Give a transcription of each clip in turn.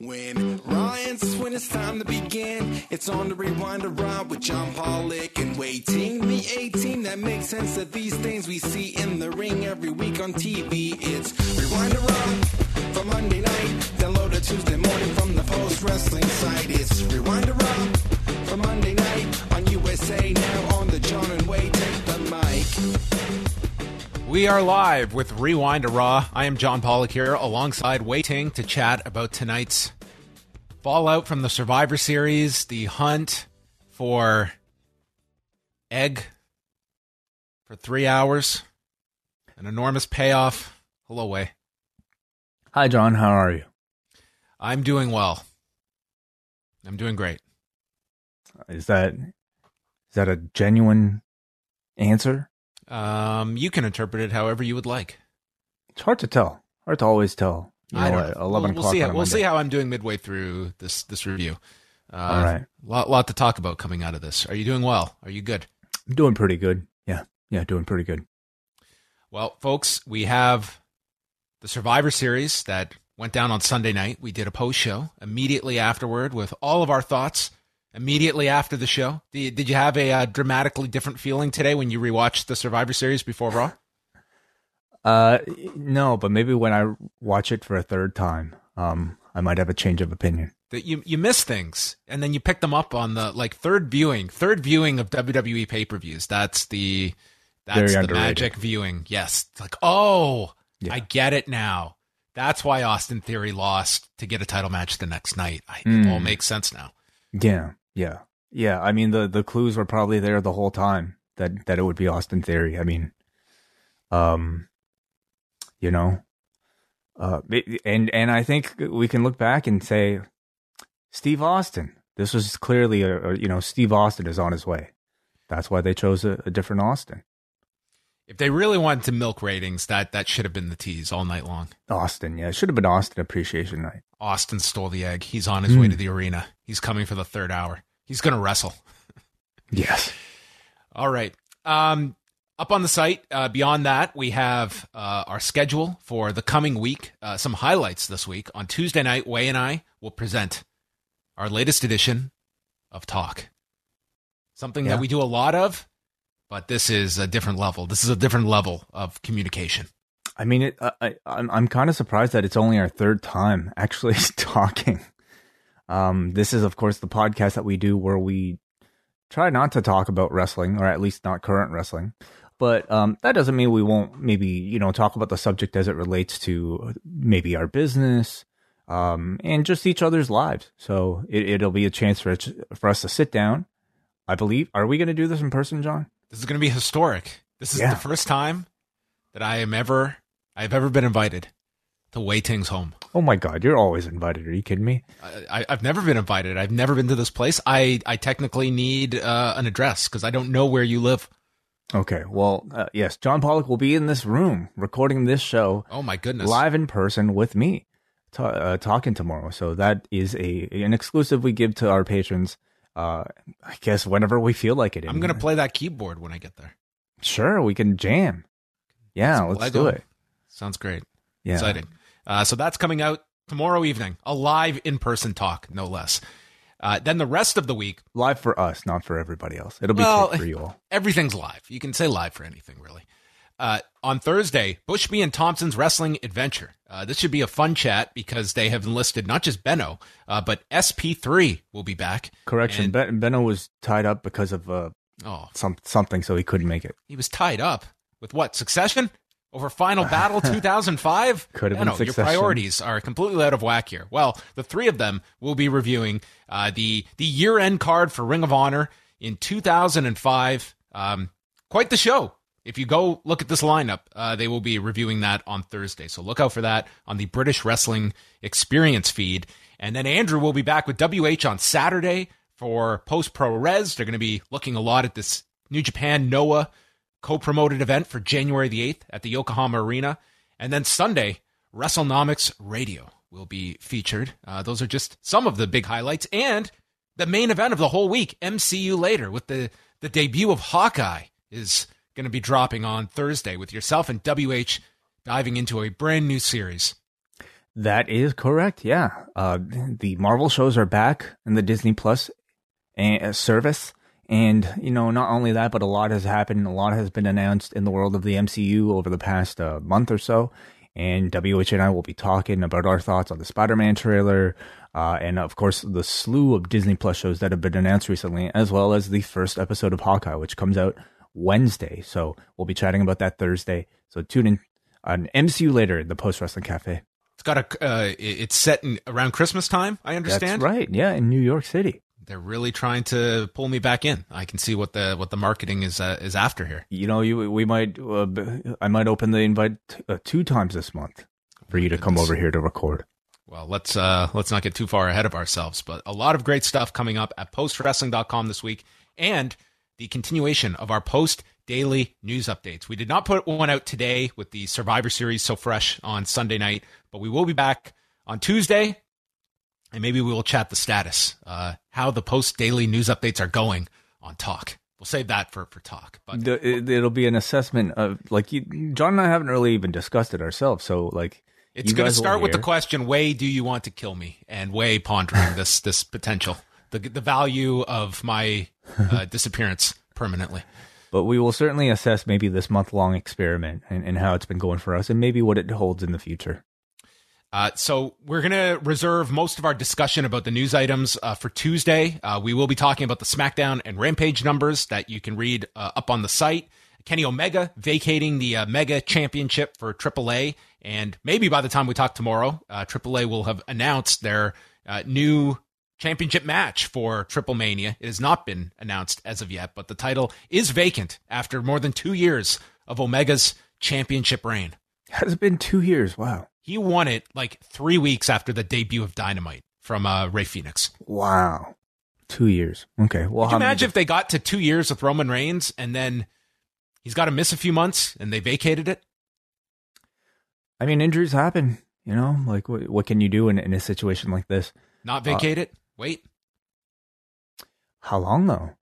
When Ryan's when it's time to begin, it's on the rewind around with John Pollock and Wai Ting. The 18 that makes sense of these things we see in the ring every week on TV. It's rewind around for Monday night, download it Tuesday morning from the post wrestling site. It's rewind around for Monday night on USA now on the John and Wade take the mic. We are live with Rewind to Raw. I am John Pollock here alongside Wai Ting to chat about tonight's fallout from the Survivor Series, the hunt for egg for three hours, an enormous payoff. Hello, Wai. Hi, John. How are you? I'm doing well. I'm doing great. Is that is that a genuine answer? Um, you can interpret it however you would like. It's hard to tell. Hard to always tell. You I know, don't know. Eleven We'll, we'll o'clock. see. How, we'll see how I'm doing midway through this this review. Uh, All right. lot lot to talk about coming out of this. Are you doing well? Are you good? I'm doing pretty good. Yeah, yeah, doing pretty good. Well, folks, we have the Survivor Series that went down on Sunday night. We did a post show immediately afterward with all of our thoughts. Immediately after the show, did you, did you have a uh, dramatically different feeling today when you rewatched the Survivor Series before Raw? Uh, no, but maybe when I watch it for a third time, um, I might have a change of opinion. That you you miss things and then you pick them up on the like third viewing, third viewing of WWE pay per views. That's the that's Very the underrated. magic viewing. Yes, it's like oh, Yeah. I get it now. That's why Austin Theory lost to get a title match the next night. I, It Mm. all makes sense now. Yeah, yeah, yeah. I mean, the the clues were probably there the whole time that that it would be Austin Theory. I mean, um, you know, uh, and and I think we can look back and say, Steve Austin. This was clearly a, a you know Steve Austin is on his way. That's why they chose a, a different Austin. If they really wanted to milk ratings, that that should have been the tease all night long. Austin, yeah, it should have been Austin Appreciation Night. Austin stole the egg. He's on his way Mm. to the arena. He's coming for the third hour. He's going to wrestle. Yes. All right. Um, up on the site, uh, beyond that, we have uh, our schedule for the coming week. Uh, some highlights this week. On Tuesday night, Wai and I will present our latest edition of Talk. Something Yeah. that we do a lot of, but this is a different level. This is a different level of communication. I mean, it, I, I, I'm I'm kind of surprised that it's only our third time actually talking. Um, this is, of course, the podcast that we do where we try not to talk about wrestling, or at least not current wrestling. But um, that doesn't mean we won't maybe you know talk about the subject as it relates to maybe our business um, and just each other's lives. So it, it'll be a chance for it, for us to sit down. I believe. Are we going to do this in person, John? This is going to be historic. This is Yeah. the first time that I am ever I've ever been invited to Wai Ting's home. Oh my God, you're always invited. Are you kidding me? I, I've never been invited. I've never been to this place. I, I technically need uh, an address because I don't know where you live. Okay, well, uh, yes, John Pollock will be in this room recording this show Oh my goodness! live in person with me, ta- uh, talking tomorrow. So that is a an exclusive we give to our patrons. Uh, I guess whenever we feel like it. I'm gonna play that keyboard when I get there. Sure, we can jam. Yeah, Some let's Lego. do it. Sounds great. Yeah. Exciting. Uh, so that's coming out tomorrow evening. A live in person talk, no less. Uh, then the rest of the week, Live for us, not for everybody else. It'll be Well, for you all. everything's live. You can say live for anything, really. Uh, on Thursday, Bushby and Thompson's Wrestling Adventure. Uh, this should be a fun chat because they have enlisted not just Benno, uh, but SP3 will be back. Correction, And- ben- Benno was tied up because of uh, Oh, some something, so he couldn't make it. he was tied up with what? Succession? Over Final Battle 2005? Could have been no, Your priorities are completely out of whack here. Well, the three of them will be reviewing uh, the the year end card for Ring of Honor in 2005. Um, quite the show. If you go look at this lineup, uh, they will be reviewing that on Thursday. So look out for that on the British Wrestling Experience feed. And then Andrew will be back with WH on Saturday for Post Pro Res. They're going to be looking a lot at this New Japan Noah co-promoted event for January the 8th at the Yokohama Arena. And then Sunday, WrestleNomics Radio will be featured. Uh, those are just some of the big highlights and the main event of the whole week, MCU later with the, the debut of Hawkeye is going to be dropping on Thursday with yourself and WH diving into a brand new series. That is correct. Yeah. Uh, the Marvel shows are back in the Disney Plus uh, service. And, you know, not only that, but a lot has happened. A lot has been announced in the world of the MCU over the past uh, month or so. And WH and I will be talking about our thoughts on the Spider Man trailer. Uh, and of course, the slew of Disney Plus shows that have been announced recently, as well as the first episode of Hawkeye, which comes out Wednesday. So we'll be chatting about that Thursday. So tune in on MCU later in the Post Wrestling Cafe. It's got a, uh, it's set in around Christmas time, I understand. That's right. Yeah, in New York City. They're really trying to pull me back in. I can see what the what the marketing is uh, is after here. You know, you we might uh, I might open the invite uh, two times this month for you to come over here to record. Well, let's uh let's not get too far ahead of ourselves, but a lot of great stuff coming up at postwrestling.com this week and the continuation of our post daily news updates. We did not put one out today with the Survivor Series so fresh on Sunday night, but we will be back on Tuesday and maybe we will chat the status, uh, how the post daily news updates are going on talk. We'll save that for, for talk, but the, it, it'll be an assessment of like you, John and I haven't really even discussed it ourselves. So like it's going to start with the question, Wai do you want to kill me? And Wai pondering this, this potential, the, the value of my uh, disappearance permanently. But we will certainly assess maybe this month long experiment and, and how it's been going for us and maybe what it holds in the future. Uh, so we're going to reserve most of our discussion about the news items uh, for Tuesday. Uh, we will be talking about the SmackDown and Rampage numbers that you can read uh, up on the site. Kenny Omega vacating the uh, Mega Championship for AAA, and maybe by the time we talk tomorrow, AAA will have announced their new championship match for Triple Mania. It has not been announced as of yet, but the title is vacant after more than two years of Omega's championship reign. Has it been two years? Wow. He won it like three weeks after the debut of Dynamite from uh, Rey Fenix. Wow. Two years. Okay. Well, Could you imagine if they got to two years with Roman Reigns and then he's got to miss a few months and they vacated it? I mean, injuries happen. You know, like what, what can you do in, in a situation like this? Not vacate uh, it? Wait. How long though?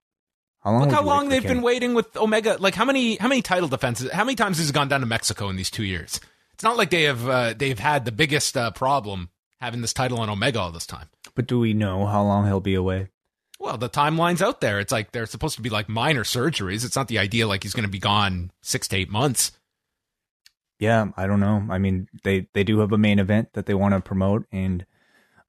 How long Look how long they've been waiting with Omega. Like how many how many title defenses? How many times has he gone down to Mexico in these two years? It's not like they have uh, they've had the biggest uh, problem having this title on Omega all this time. But do we know how long he'll be away? Well, the timeline's out there. It's like they're supposed to be like minor surgeries. It's not the idea like he's going to be gone six to eight months. Yeah, I don't know. I mean, they they do have a main event that they want to promote, and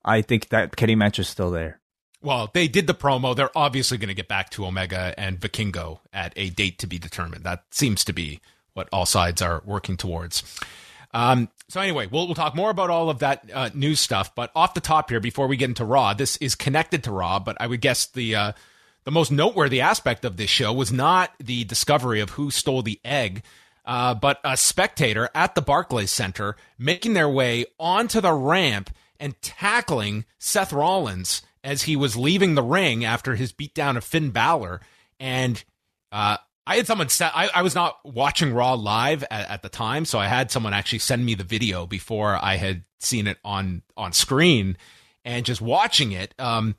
I think that Kenny match is still there. Well, they did the promo. They're obviously going to get back to Omega and Vikingo at a date to be determined. That seems to be what all sides are working towards. Um, so anyway, we'll, we'll talk more about all of that uh, news stuff. But off the top here, before we get into Raw, this is connected to Raw, but I would guess the uh, the most noteworthy aspect of this show was not the discovery of who stole the egg, uh, but a spectator at the Barclays Center making their way onto the ramp and tackling Seth Rollins as he was leaving the ring after his beatdown of Finn Balor. And uh, I had someone set, I, I was not watching Raw live at, at, the time, so I had someone actually send me the video before I had seen it on on screen, and just watching it. Um,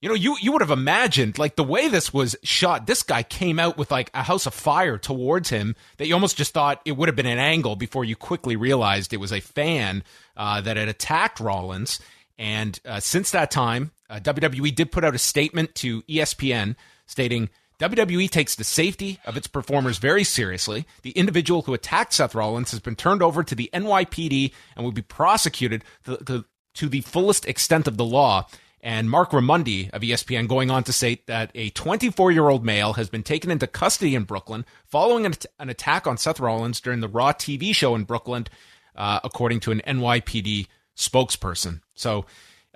you know, you you would have imagined like the way this was shot. This guy came out with like a house of fire towards him that you almost just thought it would have been an angle before you quickly realized it was a fan uh, that had attacked Rollins. And uh, since that time, uh, WWE did put out a statement to ESPN stating WWE takes the safety of its performers very seriously. The individual who attacked Seth Rollins has been turned over to the NYPD and will be prosecuted to, to, to the fullest extent of the law. and Marc Raimondi of ESPN going on to state that a 24 year old male has been taken into custody in Brooklyn following an, an, attack on Seth Rollins during the Raw TV show in Brooklyn, uh, according to an NYPD spokesperson. So,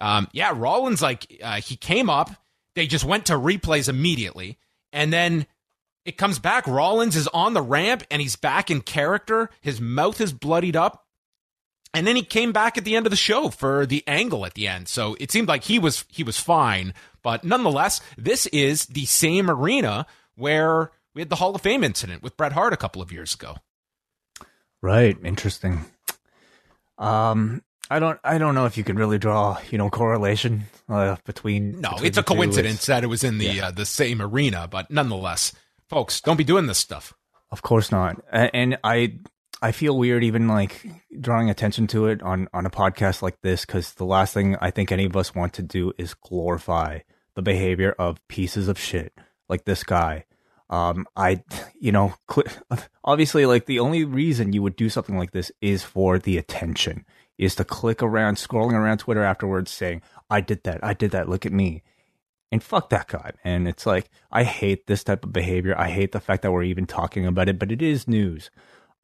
um, yeah, Rollins, like, uh, he came up, they just went to replays immediately, and then it comes back. Rollins is on the ramp and he's back in character. His mouth is bloodied up. And then he came back at the end of the show for the angle at the end. So it seemed like he was he was fine, but nonetheless, this is the same arena where we had the Hall of Fame incident with Bret Hart a couple of years ago. Right, interesting. Um I don't I don't know if you can really draw, you know, correlation uh, between No, between it's a coincidence it's, that it was in the yeah. uh, the same arena, but nonetheless, folks, don't be doing this stuff. Of course not. And I I feel weird even like drawing attention to it on on a podcast like this because the last thing I think any of us want to do is glorify the behavior of pieces of shit like this guy. Um, I, you know, obviously, like the only reason you would do something like this is for the attention, is to click around, scrolling around Twitter afterwards, saying, "I did that, I did that, look at me." And fuck that guy, And It's like I hate this type of behavior. I hate the fact that we're even talking about it, but it is news.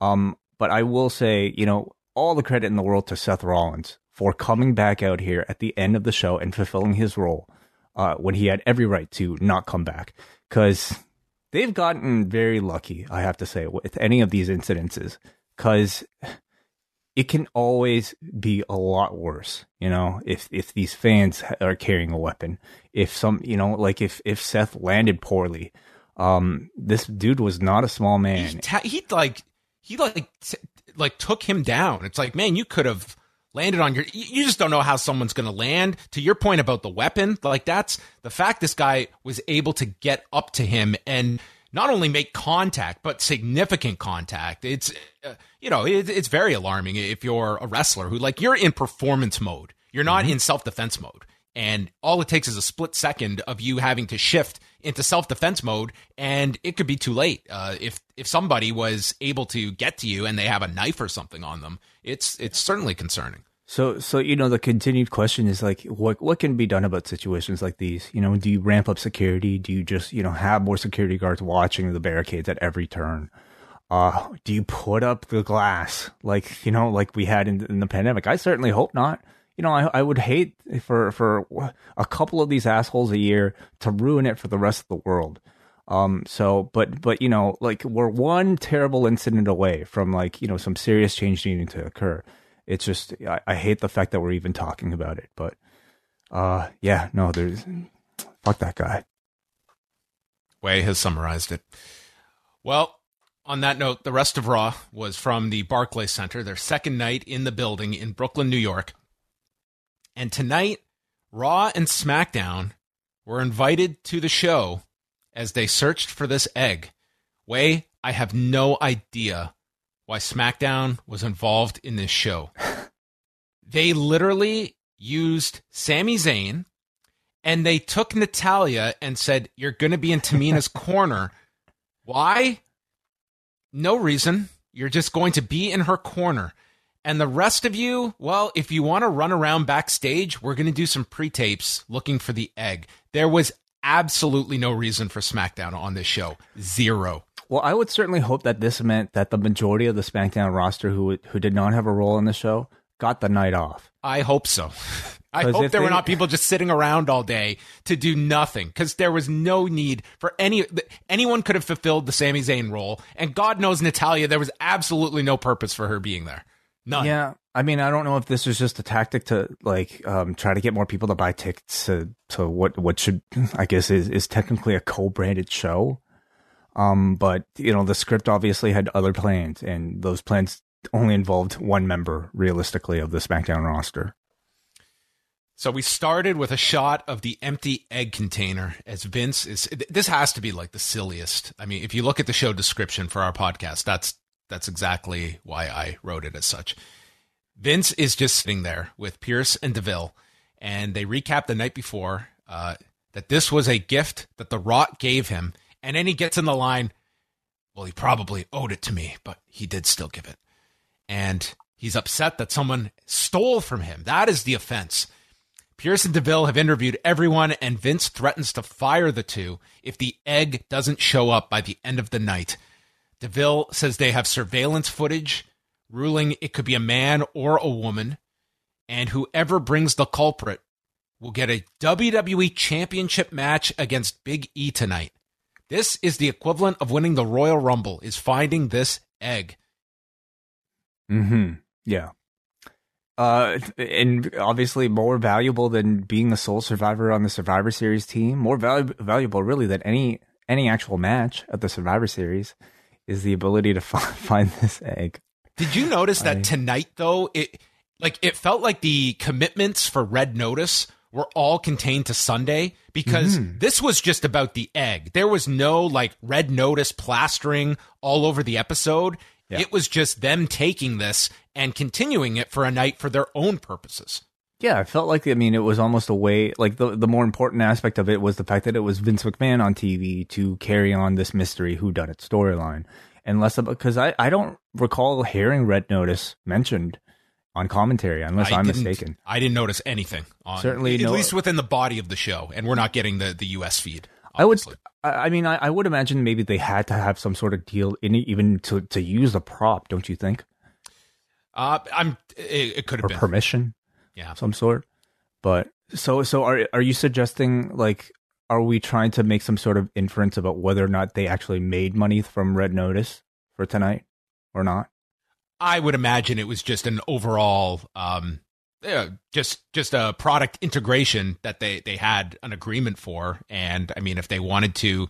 Um, but I will say, you know, all the credit in the world to Seth Rollins for coming back out here at the end of the show and fulfilling his role uh, when he had every right to not come back. Because they've gotten very lucky, I have to say, with any of these incidences. Because it can always be a lot worse, you know, if if these fans are carrying a weapon. If some, you know, like if if Seth landed poorly, um, this dude was not a small man. He, ta- he like he like like took him down. It's like, man, you could have landed on your you just don't know how someone's going to land to your point about the weapon like that's the fact this guy was able to get up to him and not only make contact but significant contact it's uh, you know it, it's very alarming if you're a wrestler who like you're in performance mode you're not mm-hmm. in self-defense mode and all it takes is a split second of you having to shift into self defense mode, and it could be too late. Uh, if if somebody was able to get to you and they have a knife or something on them, it's it's certainly concerning. So, so you know, the continued question is like, what what can be done about situations like these? You know, do you ramp up security? Do you just you know have more security guards watching the barricades at every turn? Uh, do you put up the glass like you know, like we had in, in the pandemic? I certainly hope not you know, I, I would hate for for a couple of these assholes a year to ruin it for the rest of the world. Um, so, but but you know, like we're one terrible incident away from like you know some serious change needing to occur. It's just I, I hate the fact that we're even talking about it. But uh, yeah, no, there's fuck that guy. Wai has summarized it. Well, on that note, the rest of Raw was from the Barclays Center, their second night in the building in Brooklyn, New York. And tonight, Raw and SmackDown were invited to the show as they searched for this egg. Wai, I have no idea why SmackDown was involved in this show. they literally used Sami Zayn and they took Natalya and said, You're going to be in Tamina's corner. Why? No reason. You're just going to be in her corner. And the rest of you, well, if you want to run around backstage, we're going to do some pre tapes looking for the egg. There was absolutely no reason for SmackDown on this show. Zero. Well, I would certainly hope that this meant that the majority of the SmackDown roster who who did not have a role in the show got the night off. I hope so. I hope there they, were not people just sitting around all day to do nothing because there was no need for any anyone could have fulfilled the Sami Zayn role, and God knows Natalya, there was absolutely no purpose for her being there. None. Yeah. I mean, I don't know if this is just a tactic to like um, try to get more people to buy tickets to, to what what should I guess is is technically a co-branded show. Um, but you know, the script obviously had other plans, and those plans only involved one member, realistically, of the SmackDown roster. So we started with a shot of the empty egg container as Vince is. This has to be like the silliest. I mean, if you look at the show description for our podcast, that's that's exactly why I wrote it as such. Vince is just sitting there with Pearce and Deville, and they recap the night before uh, that this was a gift that The Rock gave him. And then he gets in the line, well, he probably owed it to me, but he did still give it. And he's upset that someone stole from him. That is the offense. Pearce and DeVille have interviewed everyone, and Vince threatens to fire the two if the egg doesn't show up by the end of the night. DeVille says they have surveillance footage, ruling it could be a man or a woman, and whoever brings the culprit will get a WWE Championship match against Big E tonight. This is the equivalent of winning the Royal Rumble, is finding this egg. Mm-hmm. Yeah. Uh, and obviously more valuable than being the sole survivor on the Survivor Series team. More valu- valuable, really, than any any actual match at the Survivor Series is the ability to f- find this egg. Did you notice that I... tonight, though? It like it felt like the commitments for Red Notice were all contained to Sunday because mm-hmm. this was just about the egg. There was no like Red Notice plastering all over the episode. Yeah. It was just them taking this and continuing it for a night for their own purposes. Yeah, I felt like I mean it was almost a way like the the more important aspect of it was the fact that it was Vince McMahon on TV to carry on this mystery who done it storyline. And less about because I, I don't recall hearing Red Notice mentioned on commentary unless I am mistaken. I didn't notice anything on certainly at no, least within the body of the show, and we're not getting the, the US feed. Obviously. I would I mean I, I would imagine maybe they had to have some sort of deal in even to to use the prop, don't you think? Uh, I'm. It, it could have or been permission, yeah, some sort. But so so are are you suggesting like are we trying to make some sort of inference about whether or not they actually made money from Red Notice for tonight or not? I would imagine it was just an overall, um, yeah, just just a product integration that they they had an agreement for, and I mean, if they wanted to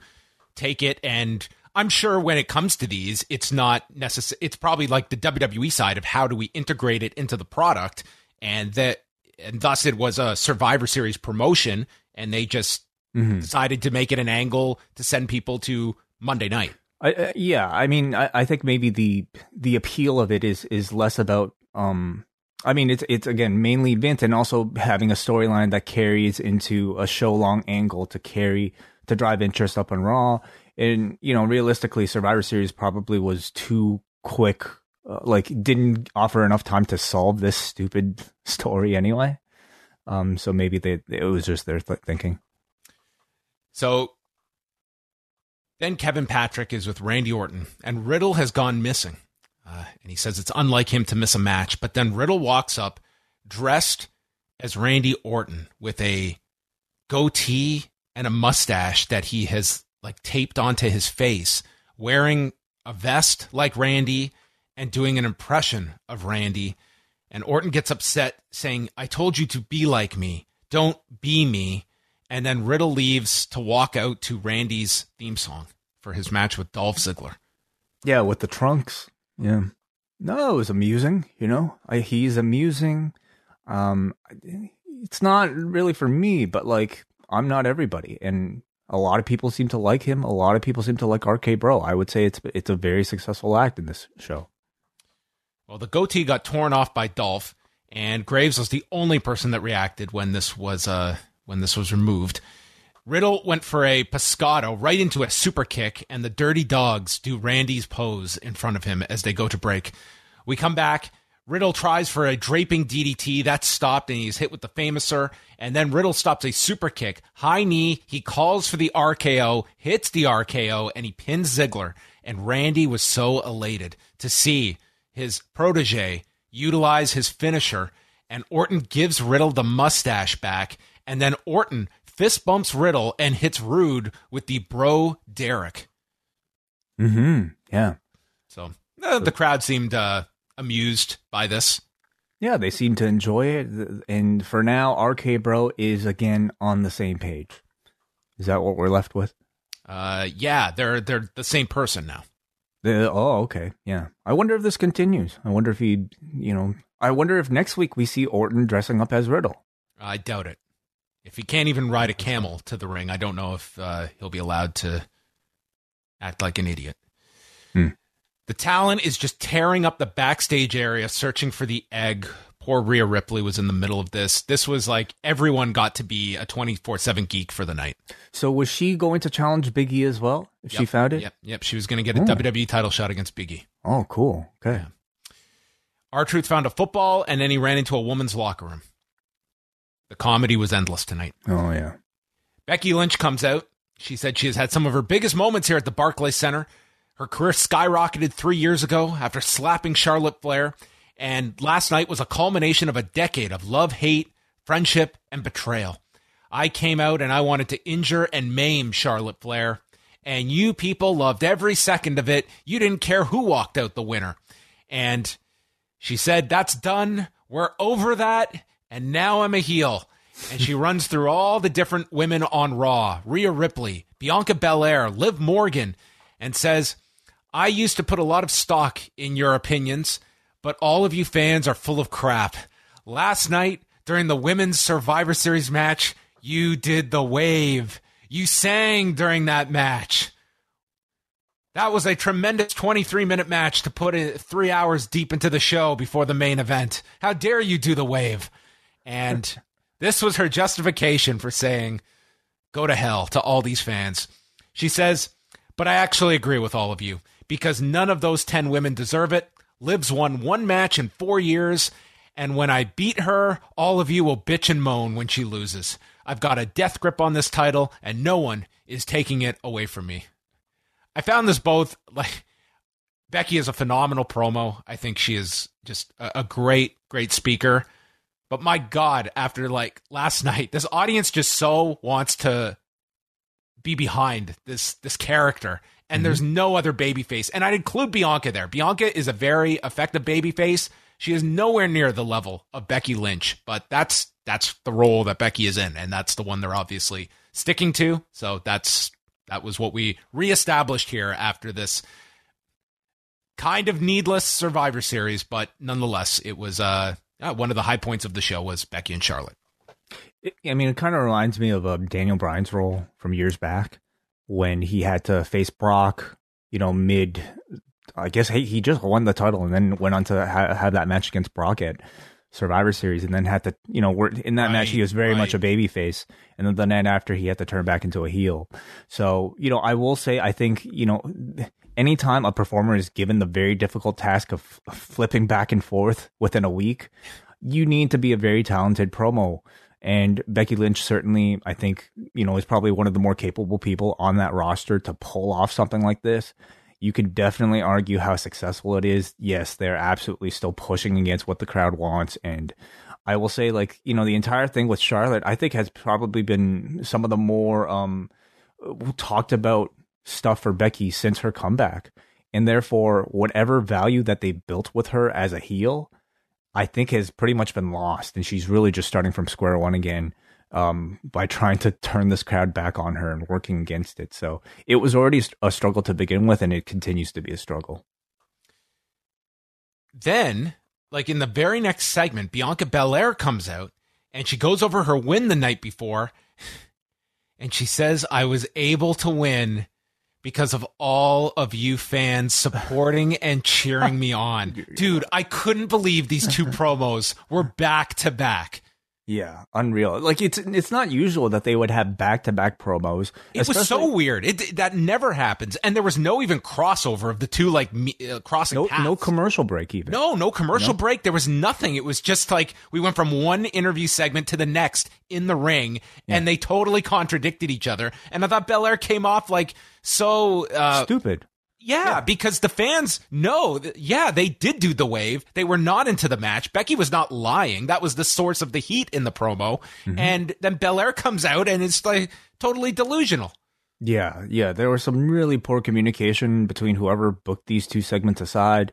take it and I'm sure when it comes to these, it's not necessary. It's probably like the WWE side of how do we integrate it into the product, and that, and thus it was a Survivor Series promotion, and they just mm-hmm. decided to make it an angle to send people to Monday night. I, yeah, I mean, I, I think maybe the the appeal of it is is less about um I mean, it's it's again mainly Vince, and also having a storyline that carries into a show long angle to carry to drive interest up on Raw, and you know realistically survivor series probably was too quick uh, like didn't offer enough time to solve this stupid story anyway. Um so maybe they it was just their th- thinking. So then kevin patrick is with randy orton and riddle has gone missing uh, and he says it's unlike him to miss a match but then riddle walks up dressed as randy orton with a goatee and a mustache that he has like taped onto his face, wearing a vest like Randy and doing an impression of Randy. And Orton gets upset, saying, I told you to be like me. Don't be me. And then Riddle leaves to walk out to Randy's theme song for his match with Dolph Ziggler. Yeah, with the trunks. Yeah. No, it was amusing, you know. I, he's amusing. Um it's not really for me, but like I'm not everybody and a lot of people seem to like him. A lot of people seem to like RK Bro. I would say it's it's a very successful act in this show. Well, the goatee got torn off by Dolph, and Graves was the only person that reacted when this was uh when this was removed. Riddle went for a pescado right into a super kick, and the Dirty Dawgs do Randy's pose in front of him as they go to break. We come back. Riddle tries for a draping DDT. That's stopped, and he's hit with the Famouser. And then Riddle stops a super kick. High knee. He calls for the RKO, hits the RKO, and he pins Ziggler. And Randy was so elated to see his protege utilize his finisher. And Orton gives Riddle the mustache back. And then Orton fist bumps Riddle and hits Rude with the bro Derek. Mm hmm. Yeah. So uh, the crowd seemed uh, amused by this. Yeah, they seem to enjoy it. And for now, RK Bro is again on the same page. Is that what we're left with? Uh, yeah, they're they're the same person now. The, oh, okay, yeah. I wonder if this continues. I wonder if he, you know, I wonder if next week we see Orton dressing up as Riddle. I doubt it. If he can't even ride a camel to the ring, I don't know if uh, he'll be allowed to act like an idiot. Hmm. The talent is just tearing up the backstage area, searching for the egg. Poor Rhea Ripley was in the middle of this. This was like everyone got to be a 24 7 geek for the night. So, was she going to challenge Biggie as well if yep, she found it? Yep. Yep. She was going to get a oh. WWE title shot against Biggie. Oh, cool. Okay. R Truth found a football and then he ran into a woman's locker room. The comedy was endless tonight. Oh yeah. Becky Lynch comes out. She said she has had some of her biggest moments here at the Barclays Center. Her career skyrocketed three years ago after slapping Charlotte Flair. And last night was a culmination of a decade of love, hate, friendship, and betrayal. I came out and I wanted to injure and maim Charlotte Flair. And you people loved every second of it. You didn't care who walked out the winner. And she said, That's done. We're over that. And now I'm a heel. And she runs through all the different women on Raw Rhea Ripley, Bianca Belair, Liv Morgan, and says, I used to put a lot of stock in your opinions, but all of you fans are full of crap. Last night, during the women's Survivor Series match, you did the wave. You sang during that match. That was a tremendous 23 minute match to put three hours deep into the show before the main event. How dare you do the wave? And this was her justification for saying, go to hell to all these fans. She says, but I actually agree with all of you because none of those 10 women deserve it. Liv's won one match in four years, and when I beat her, all of you will bitch and moan when she loses. I've got a death grip on this title, and no one is taking it away from me. I found this both like Becky is a phenomenal promo. I think she is just a great, great speaker. But my God, after like last night, this audience just so wants to be behind this this character. And mm-hmm. there's no other babyface. And I'd include Bianca there. Bianca is a very effective babyface. She is nowhere near the level of Becky Lynch, but that's that's the role that Becky is in, and that's the one they're obviously sticking to. So that's that was what we reestablished here after this kind of needless Survivor Series, but nonetheless, it was uh, one of the high points of the show was Becky and Charlotte. I mean, it kind of reminds me of um, Daniel Bryan's role from years back when he had to face Brock, you know, mid. I guess he, he just won the title and then went on to ha- have that match against Brock at Survivor Series, and then had to, you know, work in that right, match he was very right. much a baby face, and then the night after he had to turn back into a heel. So, you know, I will say, I think, you know, anytime a performer is given the very difficult task of flipping back and forth within a week, you need to be a very talented promo. And Becky Lynch certainly, I think, you know, is probably one of the more capable people on that roster to pull off something like this you could definitely argue how successful it is. Yes, they're absolutely still pushing against what the crowd wants. And I will say, like, you know, the entire thing with Charlotte, I think has probably been some of the more um, talked about stuff for Becky since her comeback. And therefore, whatever value that they built with her as a heel, I think has pretty much been lost. And she's really just starting from square one again um, by trying to turn this crowd back on her and working against it. So it was already a struggle to begin with, and it continues to be a struggle. Then, like in the very next segment, Bianca Belair comes out and she goes over her win the night before, and she says, "I was able to win." Because of all of you fans supporting and cheering me on. Dude, I couldn't believe these two promos were back to back. Yeah, unreal. Like it's it's not usual that they would have back to back promos. It was so weird. It that never happens, and there was no even crossover of the two like uh, crossing. No, paths. no commercial break even. No, no commercial no? break. There was nothing. It was just like we went from one interview segment to the next in the ring, yeah. and they totally contradicted each other. And I thought Belair came off like so uh, stupid. Yeah, yeah, because the fans know that, yeah, they did do the wave. They were not into the match. Becky was not lying. That was the source of the heat in the promo. Mm-hmm. And then Belair comes out and it's like totally delusional. Yeah, yeah. There was some really poor communication between whoever booked these two segments aside.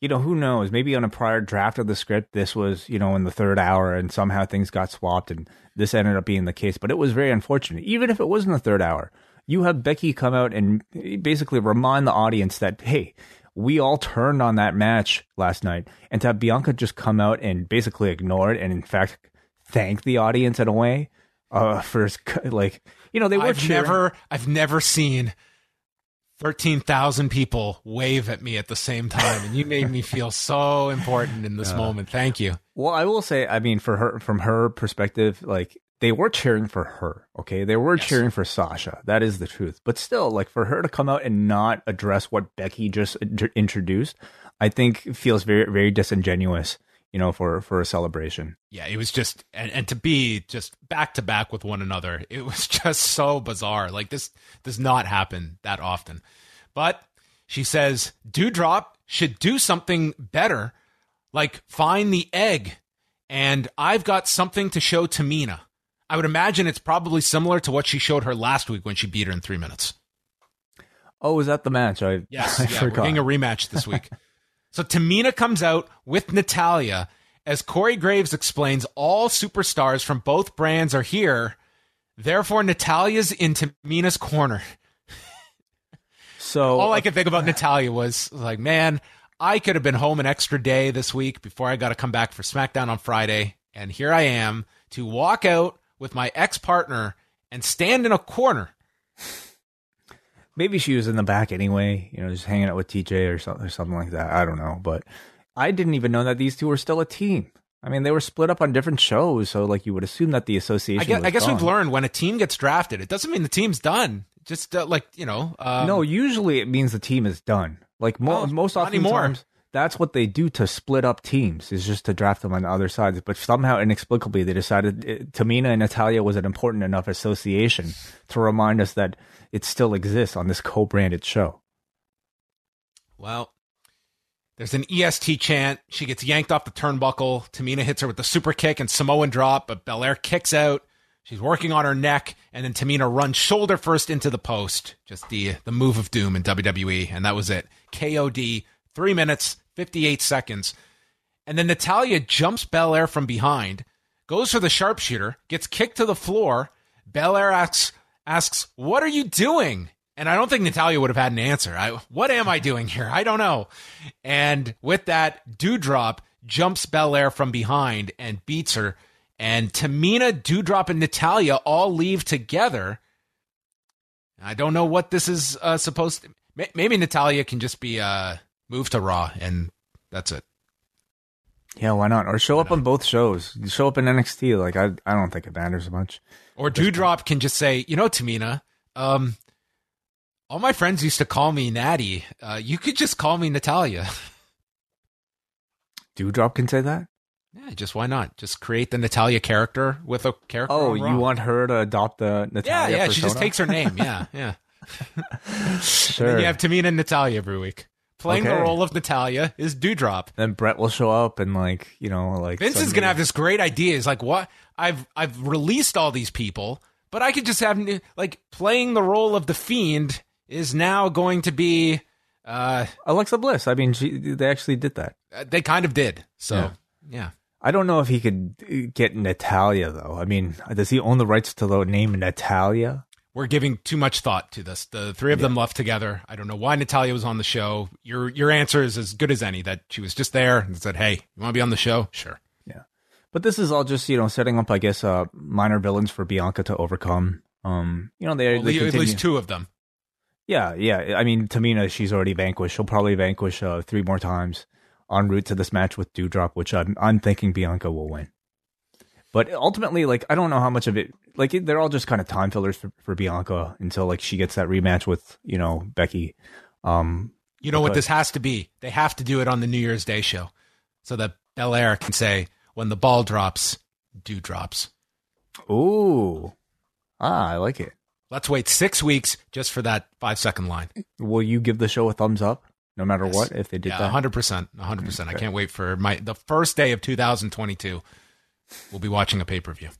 You know, who knows? Maybe on a prior draft of the script, this was, you know, in the third hour and somehow things got swapped and this ended up being the case. But it was very unfortunate, even if it was in the third hour you have Becky come out and basically remind the audience that, hey, we all turned on that match last night. And to have Bianca just come out and basically ignore it and, in fact, thank the audience in a way uh, for, like, you know, they were I've cheering. never, I've never seen 13,000 people wave at me at the same time. And you made me feel so important in this uh, moment. Thank you. Well, I will say, I mean, for her, from her perspective, like, they were cheering for her. Okay. They were yes. cheering for Sasha. That is the truth. But still, like for her to come out and not address what Becky just introduced, I think feels very, very disingenuous you know, for for a celebration. Yeah, it was just and, and to be just back to back with one another, it was just so bizarre. Like this does not happen that often. But she says Doudrop should do something better, like find the egg. And I've got something to show Tamina. I would imagine it's probably similar to what she showed her last week when she beat her in three minutes. Oh, is that the match? I Yes, I yeah, we're getting a rematch this week. so Tamina comes out with Natalya as Corey Graves explains all superstars from both brands are here. Therefore, Natalya's in Tamina's corner. so All I uh, could think about Natalya was like, man, I could have been home an extra day this week before I got to come back for SmackDown on Friday. And here I am to walk out with my ex partner and stand in a corner. maybe she was in the back anyway, you know, just hanging out with TJ or something or something like that. I don't know, but I didn't even know that these two were still a team. I mean, they were split up on different shows, so like you would assume that the association. I guess, was I guess we've learned when a team gets drafted, it doesn't mean the team's done. Just uh, like, you know. Um, no, usually it means the team is done. Like mo- Oh, most often times, that's what they do to split up teams is just to draft them on the other sides. But somehow inexplicably, they decided uh, Tamina and Natalya was an important enough association to remind us that it still exists on this co-branded show. Well, there's an EST chant. She gets yanked off the turnbuckle. Tamina hits her with the super kick and Samoan drop, but Belair kicks out. She's working on her neck, and then Tamina runs shoulder first into the post. Just the the move of doom in WWE, and that was it. KOD, three minutes, 58 seconds. And then Natalya jumps Belair from behind, goes for the sharpshooter, gets kicked to the floor. Belair asks, asks, What are you doing? And I don't think Natalya would have had an answer. I, what am I doing here? I don't know. And with that, Doudrop jumps Belair from behind and beats her. And Tamina, Doudrop, and Natalya all leave together. I don't know what this is uh, supposed to. Maybe Natalya can just be uh, moved to Raw, and that's it. Yeah, why not? Or show up on both shows. Show up in NXT. Like I, I don't think it matters much. Or Doudrop can just say, you know, Tamina, um, all my friends used to call me Natty. Uh, you could just call me Natalya. Doudrop can say that. yeah, just why not? Just create the Natalya character with a character. Oh, you want her to adopt the Natalya? Yeah, yeah. She just takes her name. Yeah, yeah. Sure. Then you have Tamina and Natalya every week. Playing the role of Natalya is Doudrop. then Brett will show up and like you know like Vince is gonna have this great idea. He's like, what? I've I've released all these people, but I could just have like playing the role of the fiend is now going to be. Uh, Alexa Bliss. I mean, she, they actually did that. they kind of did. So Yeah. yeah. I don't know if he could uh, get Natalya though. I mean, does he own the rights to the name Natalya? We're giving too much thought to this. The three of them left together. I don't know why Natalya was on the show. Your your answer is as good as any. That she was just there and said, "Hey, you want to be on the show? Sure." Yeah, but this is all just you know setting up, I guess, uh, minor villains for Bianca to overcome. Um, you know, they, Well, they at continue- least two of them. Yeah, yeah. I mean, Tamina, she's already vanquished. She'll probably vanquish uh, three more times en route to this match with Doudrop, which I'm I'm thinking Bianca will win. But ultimately, like, I don't know how much of it. Like, they're all just kind of time fillers for, for Bianca until like she gets that rematch with you know Becky. Um, You know what this has to be? They have to do it on the New Year's Day show, so that Belair can say, "When the ball drops, dew drops." ooh, ah, I like it. Let's wait six weeks just for that five second line. Will you give the show a thumbs up, no matter Yes. what? If they did Yeah, that, hundred percent, hundred percent. I can't wait for my the first day of 2022. We'll be watching a pay per view.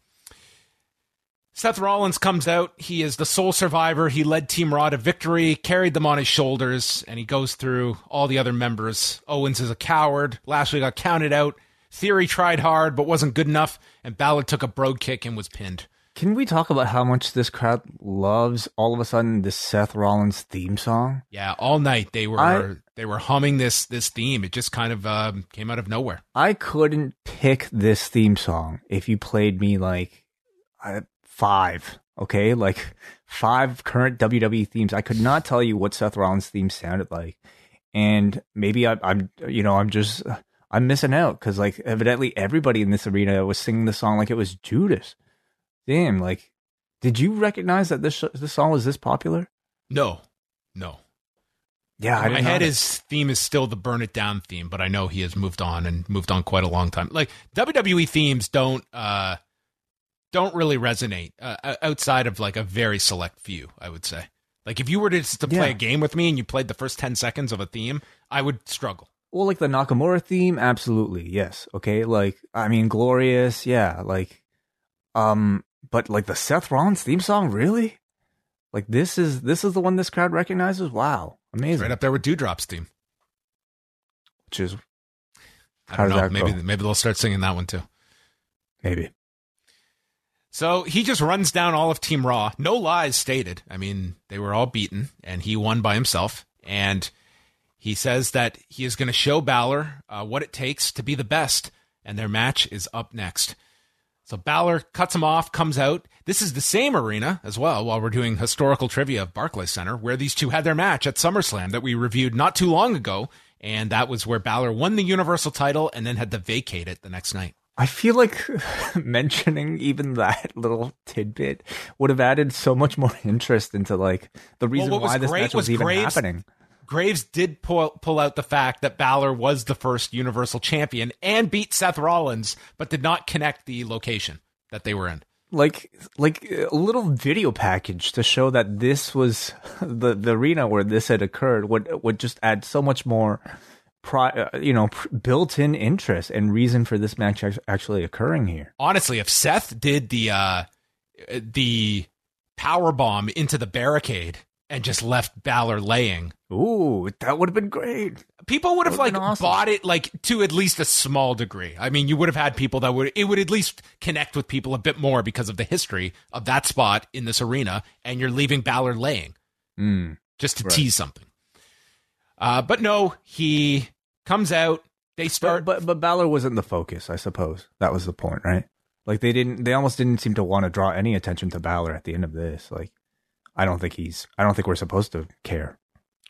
Seth Rollins comes out. He is the sole survivor. He led Team Raw to victory, carried them on his shoulders, and he goes through all the other members. Owens is a coward. Lashley got counted out. Theory tried hard but wasn't good enough, and Balor took a brogue kick and was pinned. Can we talk about how much this crowd loves all of a sudden this Seth Rollins theme song? Yeah, all night they were I- they were humming this this theme. It just kind of um, came out of nowhere. I couldn't pick this theme song if you played me like uh, five, okay? Like five current WWE themes. I could not tell you what Seth Rollins' theme sounded like. And maybe I, I'm, you know, I'm just, I'm missing out because like evidently everybody in this arena was singing the song like it was Judas. Damn, like, did you recognize that this, this song was this popular? No, no. Yeah, I In my know head, that. his theme is still the "Burn It Down" theme, but I know he has moved on and moved on quite a long time. Like WWE themes don't uh, don't really resonate uh, outside of like a very select few. I would say. Like if you were to, to play Yeah. a game with me and you played the first ten seconds of a theme, I would struggle. Well, like the Nakamura theme, absolutely, yes. Okay, like I mean, glorious, yeah. Like, um, but like the Seth Rollins theme song, really? Like this is this is the one this crowd recognizes. Wow, amazing. Right up there with Doudrop's theme. Which is I don't know. Maybe go? maybe they'll start singing that one too. maybe. So he just runs down all of Team Raw. No lies stated. I mean, they were all beaten, and he won by himself. And he says that he is going to show Balor uh, what it takes to be the best, and their match is up next. So Balor cuts him off, comes out. This is the same arena as well, while we're doing historical trivia of Barclays Center, where these two had their match at SummerSlam that we reviewed not too long ago. And that was where Balor won the Universal title and then had to vacate it the next night. I feel like mentioning even that little tidbit would have added so much more interest into like the reason was why this match was, was even Graves- happening. Graves did pull pull out the fact that Balor was the first Universal Champion and beat Seth Rollins, but did not connect the location that they were in. like like a little video package to show that this was the the arena where this had occurred would would just add so much more pri- uh, you know pr- built-in interest and reason for this match actually occurring here Honestly, if Seth did the uh, the power bomb into the barricade and just left Balor laying, ooh that would have been great people would have like awesome. bought it like to at least a small degree. I mean, you would have had people that would it would at least connect with people a bit more because of the history of that spot in this arena, and you're leaving Balor laying. mm. just to Right. tease something. Uh, but no, he comes out. They but, start. but but Balor wasn't the focus I suppose that was the point right like they didn't they almost didn't seem to want to draw any attention to Balor at the end of this like I don't think he's I don't think we're supposed to care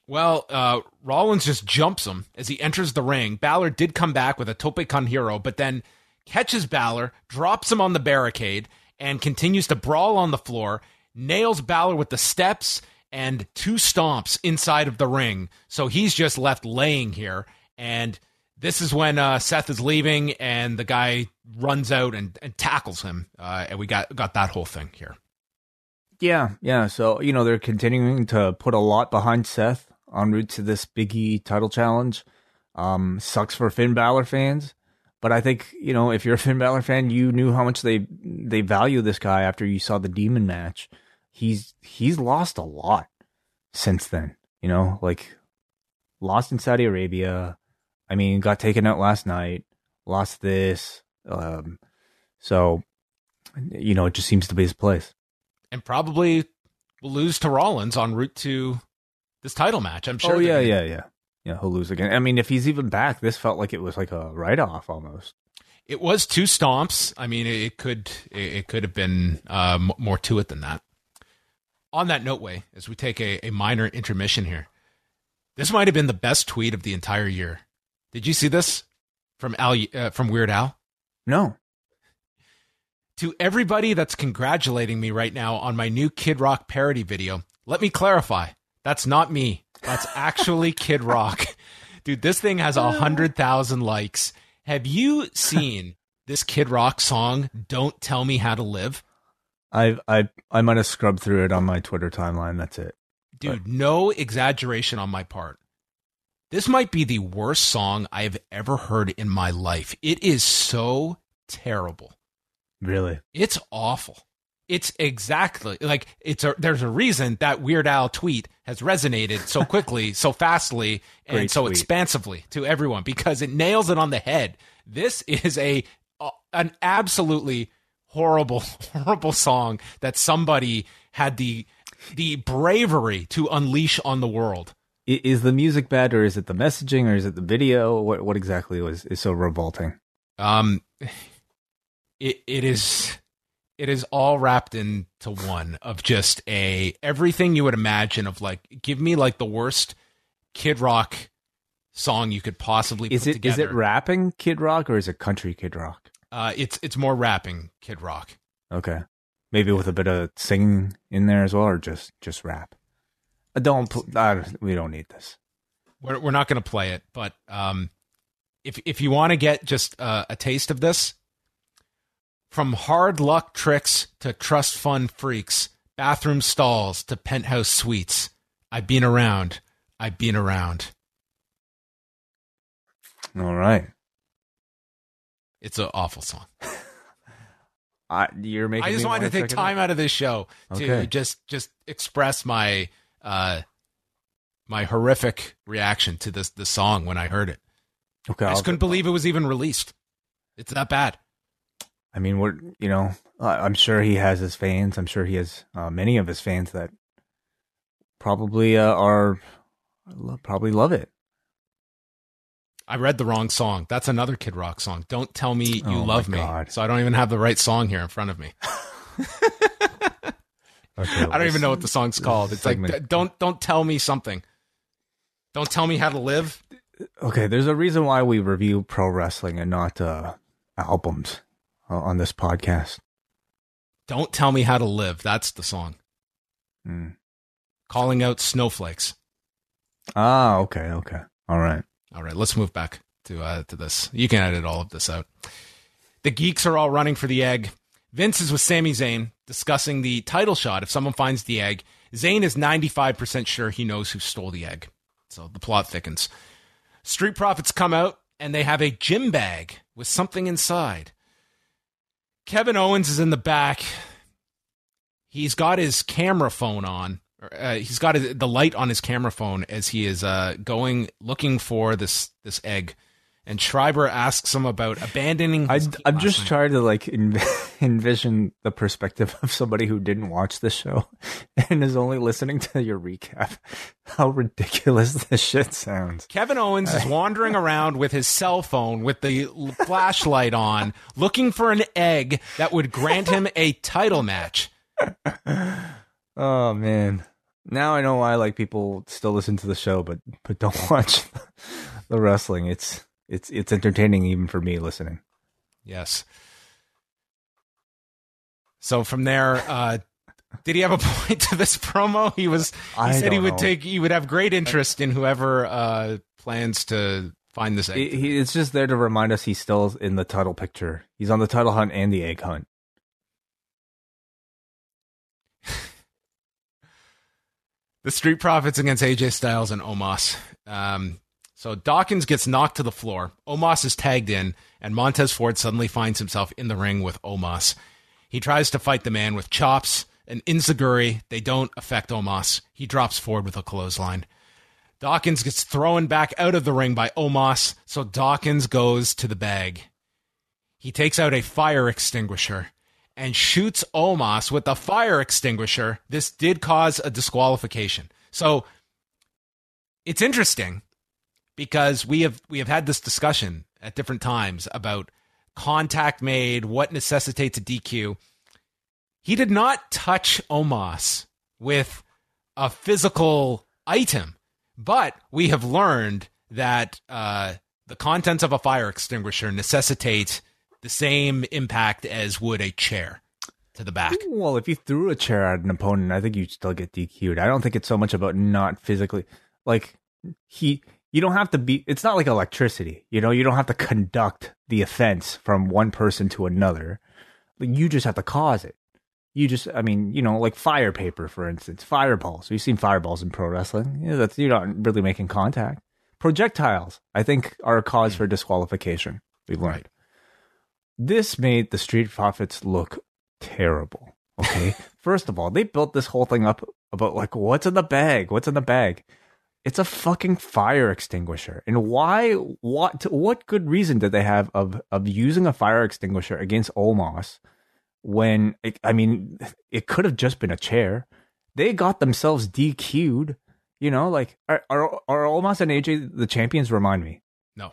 well, uh, Rollins just jumps him as he enters the ring. Balor did come back with a tope con hilo, but then catches Balor, drops him on the barricade, and continues to brawl on the floor. Nails Balor with the steps and two stomps inside of the ring. So he's just left laying here. And this is when uh, Seth is leaving, and the guy runs out and, and tackles him. Uh, and we got got that whole thing here. Yeah, yeah. So, you know, they're continuing to put a lot behind Seth en route to this Big E title challenge. Um, sucks for Finn Balor fans. But I think, you know, if you're a Finn Balor fan, you knew how much they they value this guy after you saw the demon match. He's he's lost a lot since then. You know, like lost in Saudi Arabia. I mean, got taken out last night, lost this. Um so you know, it just seems to be his place. And probably will lose to Rollins en route to this title match. I'm sure. oh yeah, yeah, yeah, yeah. He'll lose again. I mean, if he's even back, this felt like it was like a write off almost. It was two stomps. I mean, it could it it could have been uh, more to it than that. On that note, Wai as we take a, a minor intermission here, this might have been the best tweet of the entire year. Did you see this from Al uh, from Weird Al? No, To everybody that's congratulating me right now on my new Kid Rock parody video, let me clarify. That's not me. That's actually Kid Rock. Dude, this thing has a hundred thousand likes. Have you seen this Kid Rock song, Don't Tell Me How to Live? I I I might have scrubbed through it on my Twitter timeline. That's it. Dude, no exaggeration on my part. This might be the worst song I have ever heard in my life. It is so terrible. Really? It's awful. It's exactly like it's a there's a reason that Weird Al tweet has resonated so quickly, so fastly, and Great so tweet. expansively to everyone because it nails it on the head. This is a uh, an absolutely horrible horrible song that somebody had the the bravery to unleash on the world. Is the music bad, or is it the messaging, or is it the video? What what exactly was is so revolting? Um, it it is it is all wrapped into one of just a everything you would imagine of like give me like the worst Kid Rock song you could possibly Is put it is together. it rapping Kid Rock or is it country Kid Rock? Uh, it's it's more rapping Kid Rock. Okay, maybe with a bit of singing in there as well, or just just rap. Uh, Don't pl- uh, we don't need this. we're we're not going to play it, but um, if if you want to get just uh, a taste of this, from hard luck tricks to trust fund freaks, bathroom stalls to penthouse suites, I've been around. I've been around. All right. It's an awful song. I, you're making. I just wanted to take check it out. time out of this show to Okay. just just express my uh my horrific reaction to this this song when I heard it. Okay. I I'll- just couldn't believe it was even released. It's that bad. I mean, we're you know, I- I'm sure he has his fans. I'm sure he has uh, many of his fans that probably uh, are probably love it. I read the wrong song. That's another Kid Rock song. Don't tell me you Oh, love me. God. So I don't even have the right song here in front of me. Okay, I don't even know what the song's called. It's like segment- d- don't don't tell me something. Don't tell me how to live. Okay, there's a reason why we review pro wrestling and not uh, albums on this podcast. Don't tell me how to live. That's the song. Hmm. Calling out snowflakes. Ah, okay, okay, all right. All right, let's move back to uh, to this. You can edit all of this out. The geeks are all running for the egg. Vince is with Sami Zayn discussing the title shot. If someone finds the egg, Zayn is 95% sure he knows who stole the egg. So the plot thickens. Street Profits come out and they have a gym bag with something inside. Kevin Owens is in the back. He's got his camera phone on. Uh, he's got his, the light on his camera phone as he is uh, going looking for this this egg. And Schreiber asks him about abandoning. I, I'm just night. trying to like env- envision the perspective of somebody who didn't watch the show and is only listening to your recap. How ridiculous this shit sounds. Kevin Owens is wandering around with his cell phone with the flashlight on, looking for an egg that would grant him a title match. Oh man. Now I know why like people still listen to the show but but don't watch the wrestling. It's it's it's entertaining even for me listening. Yes. So from there, uh, did he have a point to this promo? He was. He I said he would know. take. He would have great interest in whoever uh, plans to find this egg. He, it's just there to remind us he's still in the title picture. He's on the title hunt and the egg hunt. the Street Profits against AJ Styles and Omos. Um, so Dawkins gets knocked to the floor. Omos is tagged in, and Montez Ford suddenly finds himself in the ring with Omos. He tries to fight the man with chops and enzuigiri. They don't affect Omos. He drops Ford with a clothesline. Dawkins gets thrown back out of the ring by Omos, so Dawkins goes to the bag. He takes out a fire extinguisher and shoots Omos with the fire extinguisher. This did cause a disqualification. So it's interesting because we have we have had this discussion at different times about contact made, what necessitates a DQ. He did not touch Omos with a physical item, but we have learned that uh, the contents of a fire extinguisher necessitate the same impact as would a chair to the back. Well, if you threw a chair at an opponent, I think you'd still get DQ'd. I don't think it's so much about not physically like he you don't have to be it's not like electricity. You know, you don't have to conduct the offense from one person to another. You just have to cause it. You just I mean, you know, like fire paper for instance, fireballs. We've seen fireballs in pro wrestling. Yeah, that's you're not really making contact. Projectiles, I think, are a cause for disqualification. We've learned. This made the Street Profits look terrible. Okay. First of all, they built this whole thing up about like, what's in the bag? What's in the bag? It's a fucking fire extinguisher. And why, what, what good reason did they have of, of using a fire extinguisher against Omos when, it, I mean, it could have just been a chair. They got themselves DQ'd. You know, like, are, are, are Omos and AJ the champions? Remind me. No.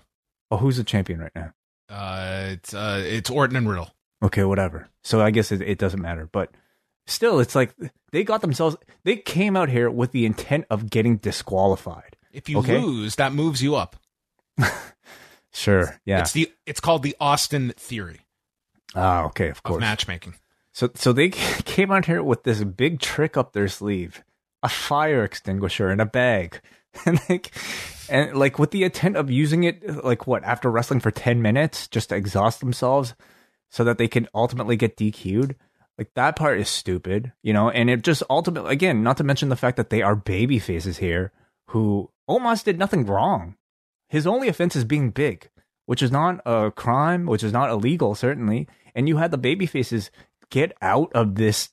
Oh, who's the champion right now? Uh, it's uh, it's Orton and Riddle. Okay, whatever. So I guess it, it doesn't matter. But still, it's like they got themselves, they came out here with the intent of getting disqualified. If you Okay. lose, that moves you up. Sure. Yeah. It's the it's called the Austin theory Ah, okay, of of course. matchmaking. So, so they came out here with this big trick up their sleeve a fire extinguisher in a bag. And like, and like with the intent of using it, like what after wrestling for ten minutes just to exhaust themselves, so that they can ultimately get DQ'd. Like that part is stupid, you know. And it just ultimately, again, not to mention the fact that they are baby faces here who almost did nothing wrong. His only offense is being big, which is not a crime, which is not illegal, certainly. And you had the baby faces get out of this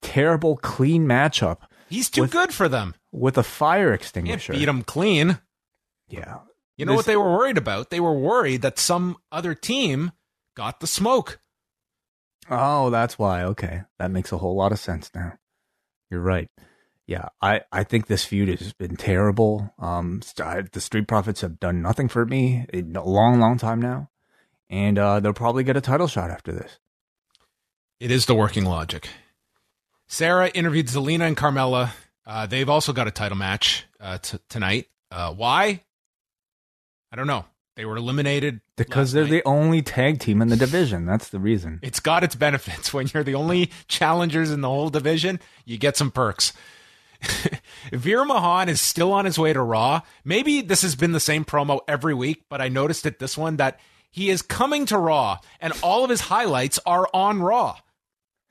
terrible clean matchup. He's too with, good for them. With a fire extinguisher. Can't beat him clean. Yeah. You know this, what they were worried about? They were worried that some other team got the smoke. Oh, that's why. Okay. That makes a whole lot of sense now. You're right. Yeah, I, I think this feud has been terrible. Um, the Street Profits have done nothing for me in a long, long time now, and uh, they'll probably get a title shot after this. It is the working logic. Sarah interviewed Zelina and Carmella. Uh, they've also got a title match uh, t- tonight. Uh, why? I don't know. They were eliminated because they're night. the only tag team in the division. That's the reason. It's got its benefits. When you're the only challengers in the whole division, you get some perks. Veer Mahaan is still on his way to Raw. Maybe this has been the same promo every week, but I noticed at this one that he is coming to Raw and all of his highlights are on Raw.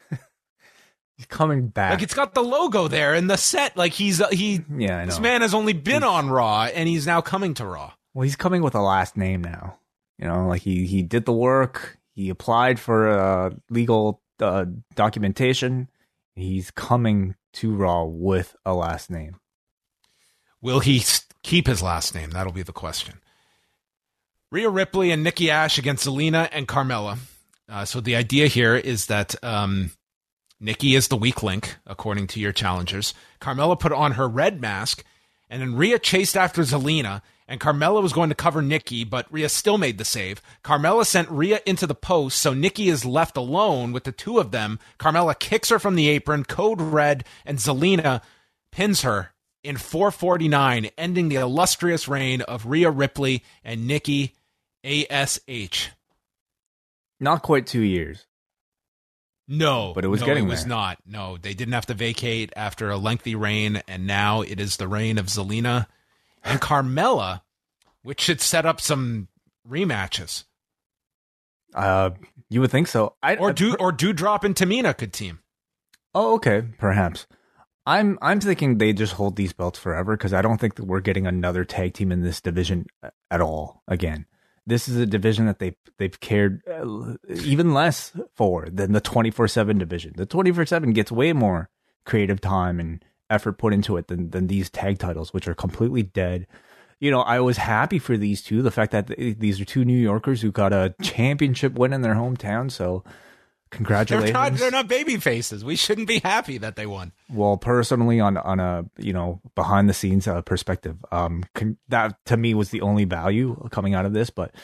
He's coming back. Like it's got the logo there and the set. Like he's uh, he. Yeah, I know. This man has only been he's, on Raw and he's now coming to Raw. Well, he's coming with a last name now. You know, like he he did the work. He applied for uh, legal uh, documentation. He's coming to Raw with a last name. Will he keep his last name? That'll be the question. Rhea Ripley and Nikki Ash against Zelina and Carmella. Uh, so the idea here is that um, Nikki is the weak link, according to your challengers. Carmella put on her red mask, and then Rhea chased after Zelina, and Carmella was going to cover Nikki, but Rhea still made the save. Carmella sent Rhea into the post, so Nikki is left alone with the two of them. Carmella kicks her from the apron, code red, and Zelina pins her in 449, ending the illustrious reign of Rhea Ripley and Nikki ASH. Not quite two years. No, but it was no, getting. It was not. No, they didn't have to vacate after a lengthy reign, and now it is the reign of Zelina and Carmella, which should set up some rematches. Uh, you would think so. I, or do or Doudrop and Tamina could team. Oh, okay, perhaps. I'm I'm thinking they just hold these belts forever because I don't think that we're getting another tag team in this division at all again this is a division that they they've cared uh, even less for than the 24/7 division. The 24/7 gets way more creative time and effort put into it than than these tag titles which are completely dead. You know, I was happy for these two, the fact that these are two New Yorkers who got a championship win in their hometown, so Congratulations. They're not, they're not baby faces. We shouldn't be happy that they won. Well, personally, on on a you know behind the scenes uh, perspective, um, con- that to me was the only value coming out of this. But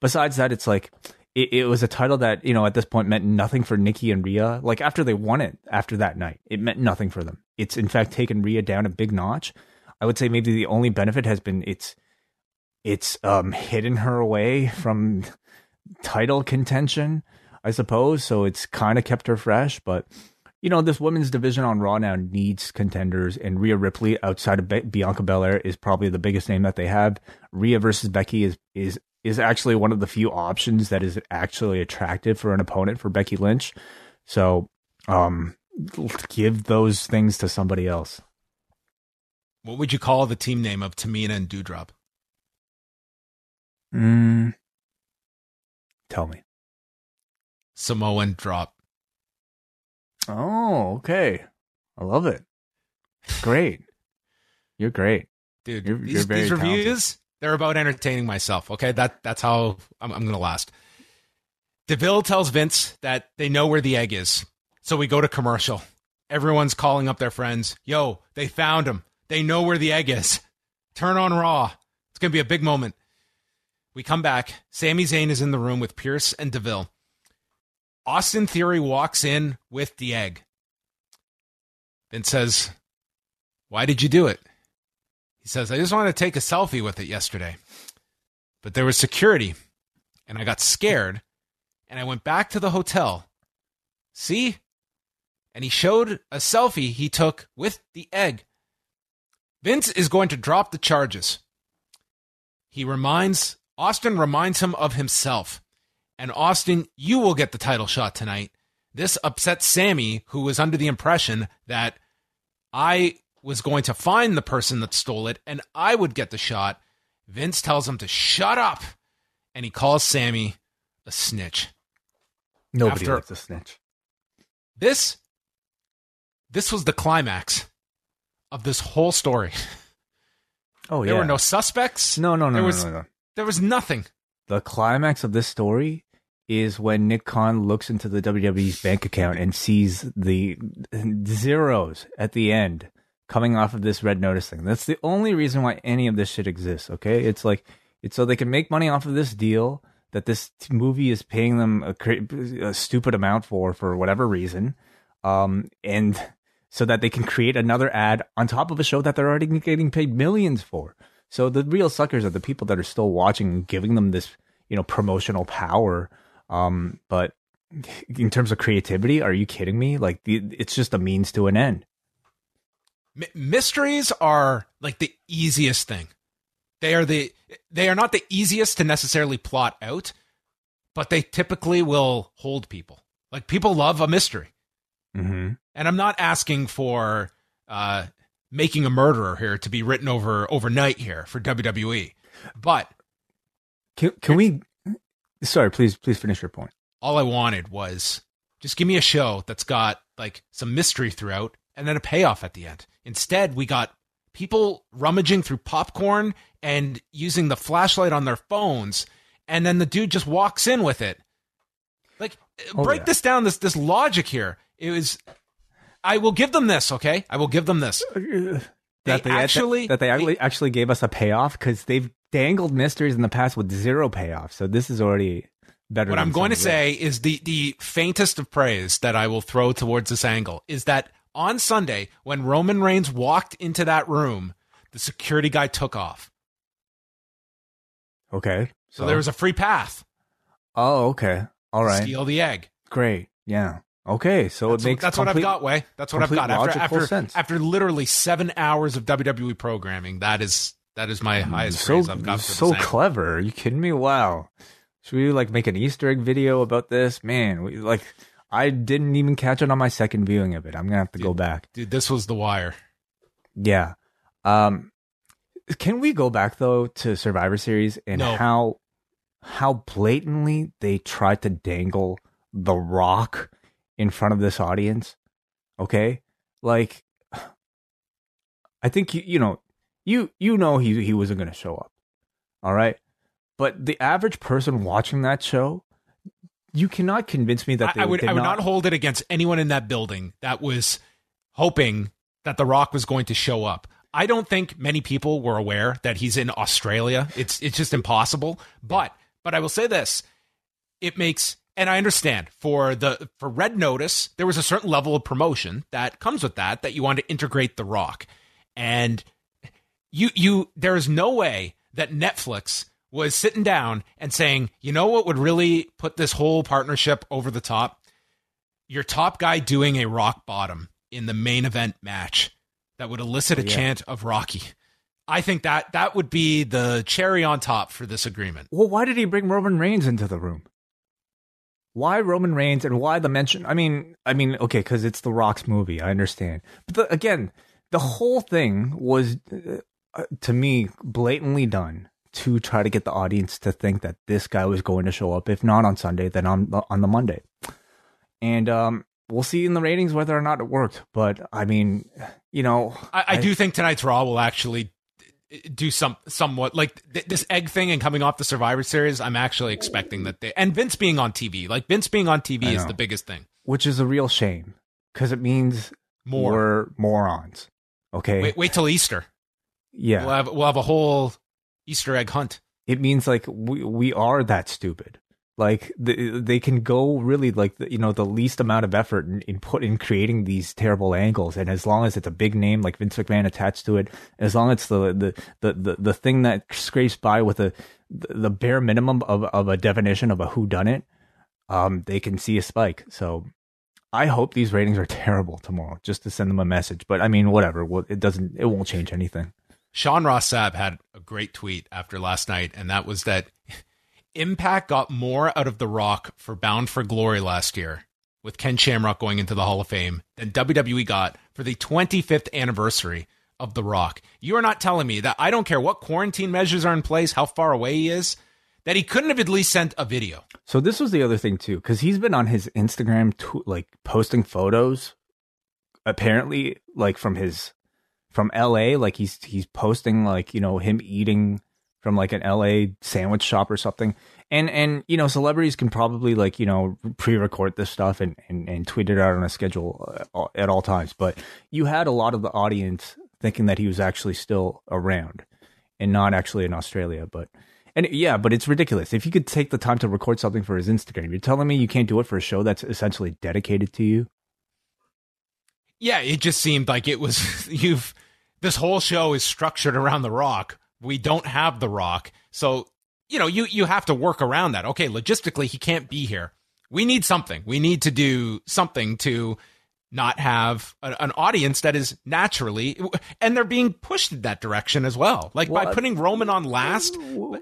besides that, it's like it, it, was a title that you know at this point meant nothing for Nikki and Rhea. Like after they won it after that night, it meant nothing for them. It's in fact taken Rhea down a big notch. I would say maybe the only benefit has been it's it's um hidden her away from title contention I suppose. So it's kind of kept her fresh. But, you know, this women's division on Raw now needs contenders. And Rhea Ripley, outside of Be- Bianca Belair, is probably the biggest name that they have. Rhea versus Becky is, is, is actually one of the few options that is actually attractive for an opponent for Becky Lynch. So, um, give those things to somebody else. What would you call the team name of Tamina and Doudrop? Mm, tell me. Samoan drop. Oh, okay. I love it. Great. You're great. Dude, you're, these, you're these reviews. They're about entertaining myself. Okay. That That's how I'm, I'm going to last. DeVille tells Vince that they know where the egg is. So we go to commercial. Everyone's calling up their friends. Yo, they found him. They know where the egg is. Turn on Raw. It's going to be a big moment. We come back. Sami Zayn is in the room with Pearce and DeVille. Austin Theory walks in with the egg and says, Why did you do it? He says, I just wanted to take a selfie with it yesterday. But there was security, and I got scared, and I went back to the hotel. See? And he showed a selfie he took with the egg. Vince is going to drop the charges. He reminds Austin reminds him of himself. And Austin, you will get the title shot tonight. This upsets Sami, who was under the impression that I was going to find the person that stole it and I would get the shot. Vince tells him to shut up and he calls Sami a snitch. Nobody After- likes a snitch. This this was the climax of this whole story. Oh There yeah. There were no suspects. no, no, no, there no, was- no, no. There was nothing. The climax of this story is when Nick Khan looks into the WWE's bank account and sees the zeros at the end coming off of this red notice thing. That's the only reason why any of this shit exists. Okay, it's like it's so they can make money off of this deal that this t- movie is paying them a, a stupid amount for for whatever reason, um, and so that they can create another ad on top of a show that they're already getting paid millions for. So the real suckers are the people that are still watching and giving them this, you know, promotional power. Um, but in terms of creativity, are you kidding me? Like the, it's just a means to an end. My- mysteries are like the easiest thing. They are the they are not the easiest to necessarily plot out, but they typically will hold people. Like people love a mystery. Mm-hmm. And I'm not asking for uh, making a murderer here to be written over overnight here for WWE. But Can, can we? Sorry, please, please finish your point. all I wanted was just give me a show that's got like some mystery throughout and then a payoff at the end. Instead, we got people rummaging through popcorn and using the flashlight on their phones, and then the dude just walks in with it. Like, Oh, break yeah. this down. This this logic here. It was. I will give them this. Okay, I will give them this. Uh, uh, that they actually- that they actually actually gave us a payoff because they've dangled mysteries in the past with zero payoff. So this is already better. What I'm going to say is the the faintest of praise that I will throw towards this angle is that on Sunday when Roman Reigns walked into that room, the security guy took off. Okay, So, there was a free path. Oh, okay. All right. Steal the egg. Great. Yeah. Okay. So That's, it makes sense. that's what I've got, Wai. That's what I've got. After after, sense. after literally seven hours of WWE programming, that is that is my mm, highest so praise I've got for so clever. Are you kidding me? Wow. Should we like make an Easter egg video about this? Man, we like I didn't even catch it on my second viewing of it. I'm gonna have to go back. Dude, this was the wire. Yeah. Um can we go back though to Survivor Series and No. how how blatantly they tried to dangle the rock in front of this audience? Okay? Like I think you you know you you know he he wasn't going to show up. All right? But the average person watching that show you cannot convince me that they I, I would I would not hold it against anyone in that building that was hoping that The Rock was going to show up. I don't think many people were aware that he's in Australia. It's it's just impossible. But but I will say this. It makes and I understand for the for Red Notice, there was a certain level of promotion that comes with that that you want to integrate The Rock. And you you there is no way that Netflix was sitting down and saying, you know what would really put this whole partnership over the top? Your top guy doing a rock bottom in the main event match that would elicit a yeah. chant of Rocky. I think that that would be the cherry on top for this agreement. Well, why did he bring Roman Reigns into the room? Why Roman Reigns and why the mention? I mean, I mean, okay, because it's the Rock's movie. I understand, but the, again, the whole thing was, uh, to me, blatantly done to try to get the audience to think that this guy was going to show up. If not on Sunday, then on the- on the Monday. And um, we'll see in the ratings whether or not it worked. But I mean, you know, I, I do think tonight's Raw will actually do some somewhat like th- this egg thing and coming off the Survivor Series. I'm actually expecting that they and Vince being on TV, like Vince being on TV I is the biggest thing. which is a real shame because it means More. we're morons. Okay. Wait, wait till Easter. yeah. We'll have we'll have a whole Easter egg hunt. it means like we we are that stupid. Like the, they can go really like the, you know the least amount of effort in, in put in creating these terrible angles, and as long as it's a big name like Vince McMahon attached to it, as long as it's the the the the, the thing that scrapes by with a the, bare minimum of of a definition of a who done it, um, they can see a spike. So I hope these ratings are terrible tomorrow, just to send them a message. But I mean, whatever. Well, It doesn't. It won't change anything. Sean Ross had a great tweet after last night, and that was that Impact got more out of The Rock for Bound for Glory last year, with Ken Shamrock going into the Hall of Fame, than WWE got for the 25th anniversary of The Rock. You are not telling me that I don't care what quarantine measures are in place, how far away he is, that he couldn't have at least sent a video. So this was the other thing too, because he's been on his Instagram, tw- like posting photos, apparently like from his from L.A. Like he's he's posting like you know him eating from like an LA sandwich shop or something. And and you know, celebrities can probably like, you know, pre-record this stuff and and, and tweet it out on a schedule uh, at all times. But you had a lot of the audience thinking that he was actually still around and not actually in Australia, but and yeah, but it's ridiculous. If you could take the time to record something for his Instagram, you're telling me you can't do it for a show that's essentially dedicated to you? Yeah, it just seemed like it was you've this whole show is structured around the rock we don't have The Rock. So, you know, you, you have to work around that. Okay, logistically, he can't be here. We need something. We need to do something to not have a, an audience that is naturally, and they're being pushed in that direction as well. Like what? by putting Roman on last,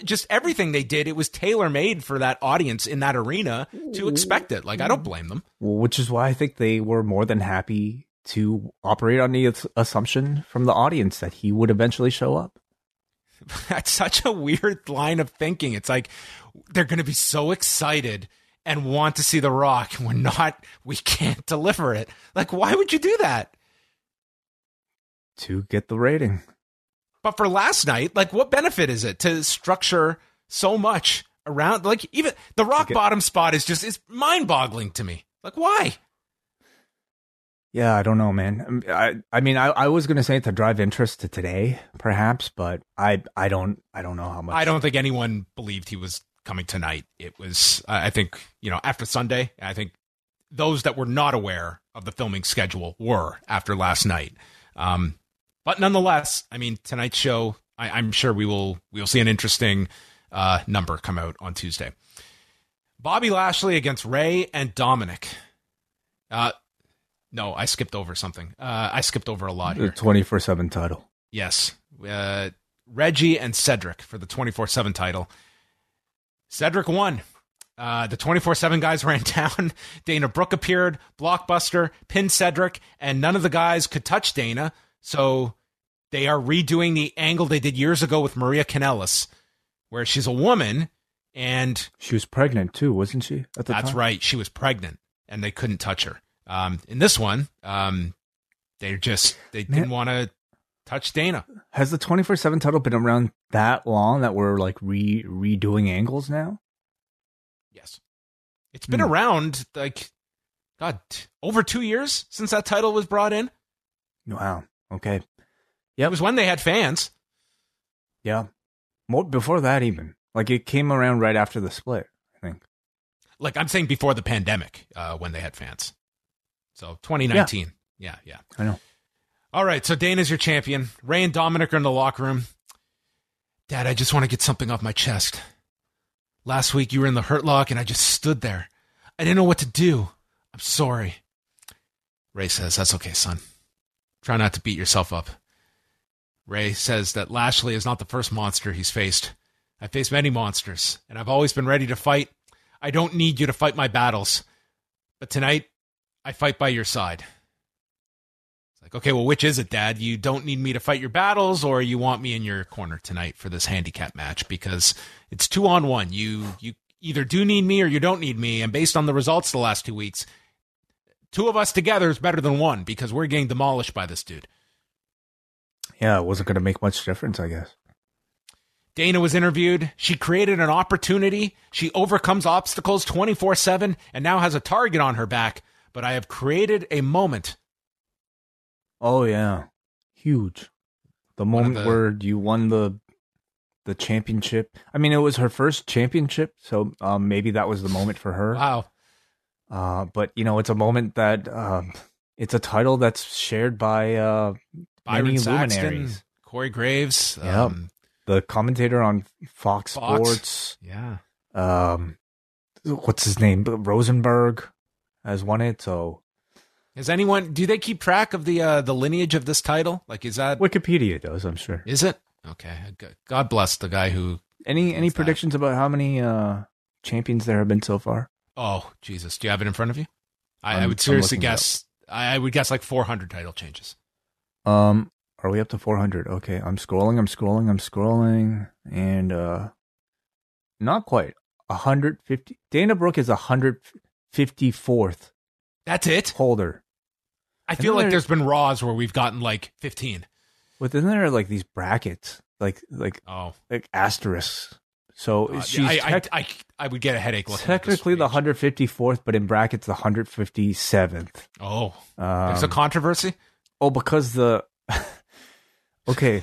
just everything they did, it was tailor made for that audience in that arena to expect it. Like, I don't blame them. Which is why I think they were more than happy to operate on the assumption from the audience that he would eventually show up. That's such a weird line of thinking. It's like they're going to be so excited and want to see The Rock. We're not, we can't deliver it. Like, why would you do that? To get the rating. But for last night, like, what benefit is it to structure so much around? Like, even the rock get, bottom spot is just, is mind boggling to me. Like, why? Yeah, I don't know, man. Um, I I mean, I, I was gonna say to drive interest to today, perhaps, but I I don't I don't know how much. I don't think anyone believed he was coming tonight. It was I think you know after Sunday. I think those that were not aware of the filming schedule were after last night. Um, but nonetheless, I mean, tonight's show. I, am sure we will we will see an interesting uh, number come out on Tuesday. Bobby Lashley against Rey and Dominic. Uh, no, I skipped over something. Uh, I skipped over a lot here. The 24 7 title. Yes. Uh, Reggie and Cedric for the 24 7 title. Cedric won. Uh, the 24 7 guys ran down. Dana Brooke appeared, blockbuster, pinned Cedric, and none of the guys could touch Dana. So they are redoing the angle they did years ago with Maria Kanellis, where she's a woman and. She was pregnant too, wasn't she? At the that's time? right. She was pregnant and they couldn't touch her. Um, in this one, um, they just they Man. didn't want to touch Dana. Has the twenty four seven title been around that long that we're like re redoing angles now? Yes, it's been hmm. around like God over two years since that title was brought in. Wow. Okay. Yeah, it was when they had fans. Yeah, more before that even. Like it came around right after the split, I think. Like I'm saying before the pandemic, uh, when they had fans. So 2019. Yeah. yeah, yeah. I know. All right. So Dana's your champion. Rey and Dominic are in the locker room. Dad, I just want to get something off my chest. Last week you were in the hurt lock and I just stood there. I didn't know what to do. I'm sorry. Rey says, That's okay, son. Try not to beat yourself up. Rey says that Lashley is not the first monster he's faced. I've faced many monsters, and I've always been ready to fight. I don't need you to fight my battles. But tonight, I fight by your side. It's like, okay, well, which is it, Dad? You don't need me to fight your battles, or you want me in your corner tonight for this handicap match because it's two on one. You you either do need me or you don't need me, and based on the results the last two weeks, two of us together is better than one because we're getting demolished by this dude. Yeah, it wasn't going to make much difference, I guess. Dana was interviewed. She created an opportunity. She overcomes obstacles 24 7 and now has a target on her back but I have created a moment. Oh yeah, huge. The moment the, where you won the the championship. I mean, it was her first championship, so um, maybe that was the moment for her. Wow. Uh, but you know, it's a moment that um, it's a title that's shared by uh, Byron many Saxton, luminaries. Corey Graves. Yeah. Um, the commentator on Fox, Fox, Sports. Yeah. Um, what's his name? Rosenberg has won it. So, is anyone? Do they keep track of the uh, the lineage of this title? Like, is that Wikipedia does? I'm sure. Is it Okay. God bless the guy who. Any any that. predictions about how many uh, champions there have been so far? Oh Jesus! Do you have it in front of you? I, I would seriously guess. I, I would guess like 400 title changes. Um, are we up to 400? Okay, I'm scrolling, I'm scrolling, I'm scrolling, and uh, not quite 150. Dana Brooke is 154th That's it. holder. I feel like there- there's been Raws where we've gotten like 15. But then there are like these brackets, like like Oh, like asterisks. So she's I, tec- I, I, I would get a headache looking. technically the at this page. 154th, but in brackets the 157th. Oh, Um, there's a controversy. Oh, because the okay.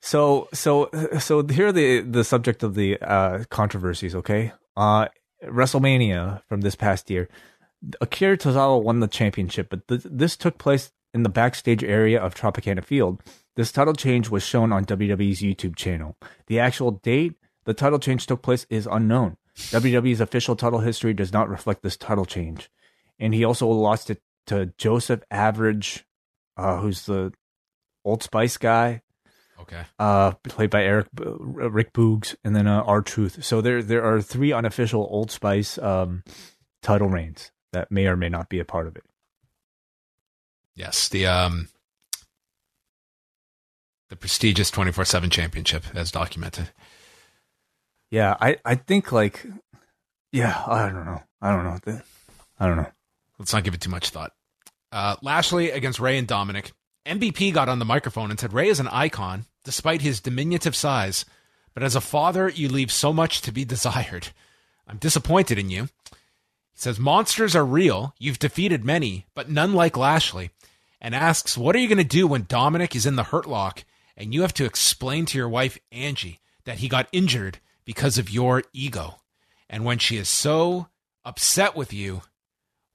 so so so here are the the subject of the uh controversies. Okay, uh, WrestleMania from this past year, Akira Tozawa won the championship, but th- this took place in the backstage area of Tropicana Field. This title change was shown on WWE's YouTube channel. The actual date the title change took place is unknown. WWE's official title history does not reflect this title change, and he also lost it to Joseph Average uh, who's the Old Spice guy, Okay. uh, played by Eric Rick Boogs, and then uh, R Truth. So there there are three unofficial Old Spice um, title reigns that may or may not be a part of it. Yes, the um, the prestigious 24/7 championship as documented. Yeah, I I think like, yeah, I don't know, I don't know, I don't know. Let's not give it too much thought. Uh, Lashley against Rey and Dominic. MVP got on the microphone and said Rey is an icon despite his diminutive size, but as a father, you leave so much to be desired. I'm disappointed in you. He says monsters are real. You've defeated many, but none like Lashley. And asks, what are you going to do when Dominic is in the hurt lock and you have to explain to your wife Angie that he got injured because of your ego? And when she is so upset with you,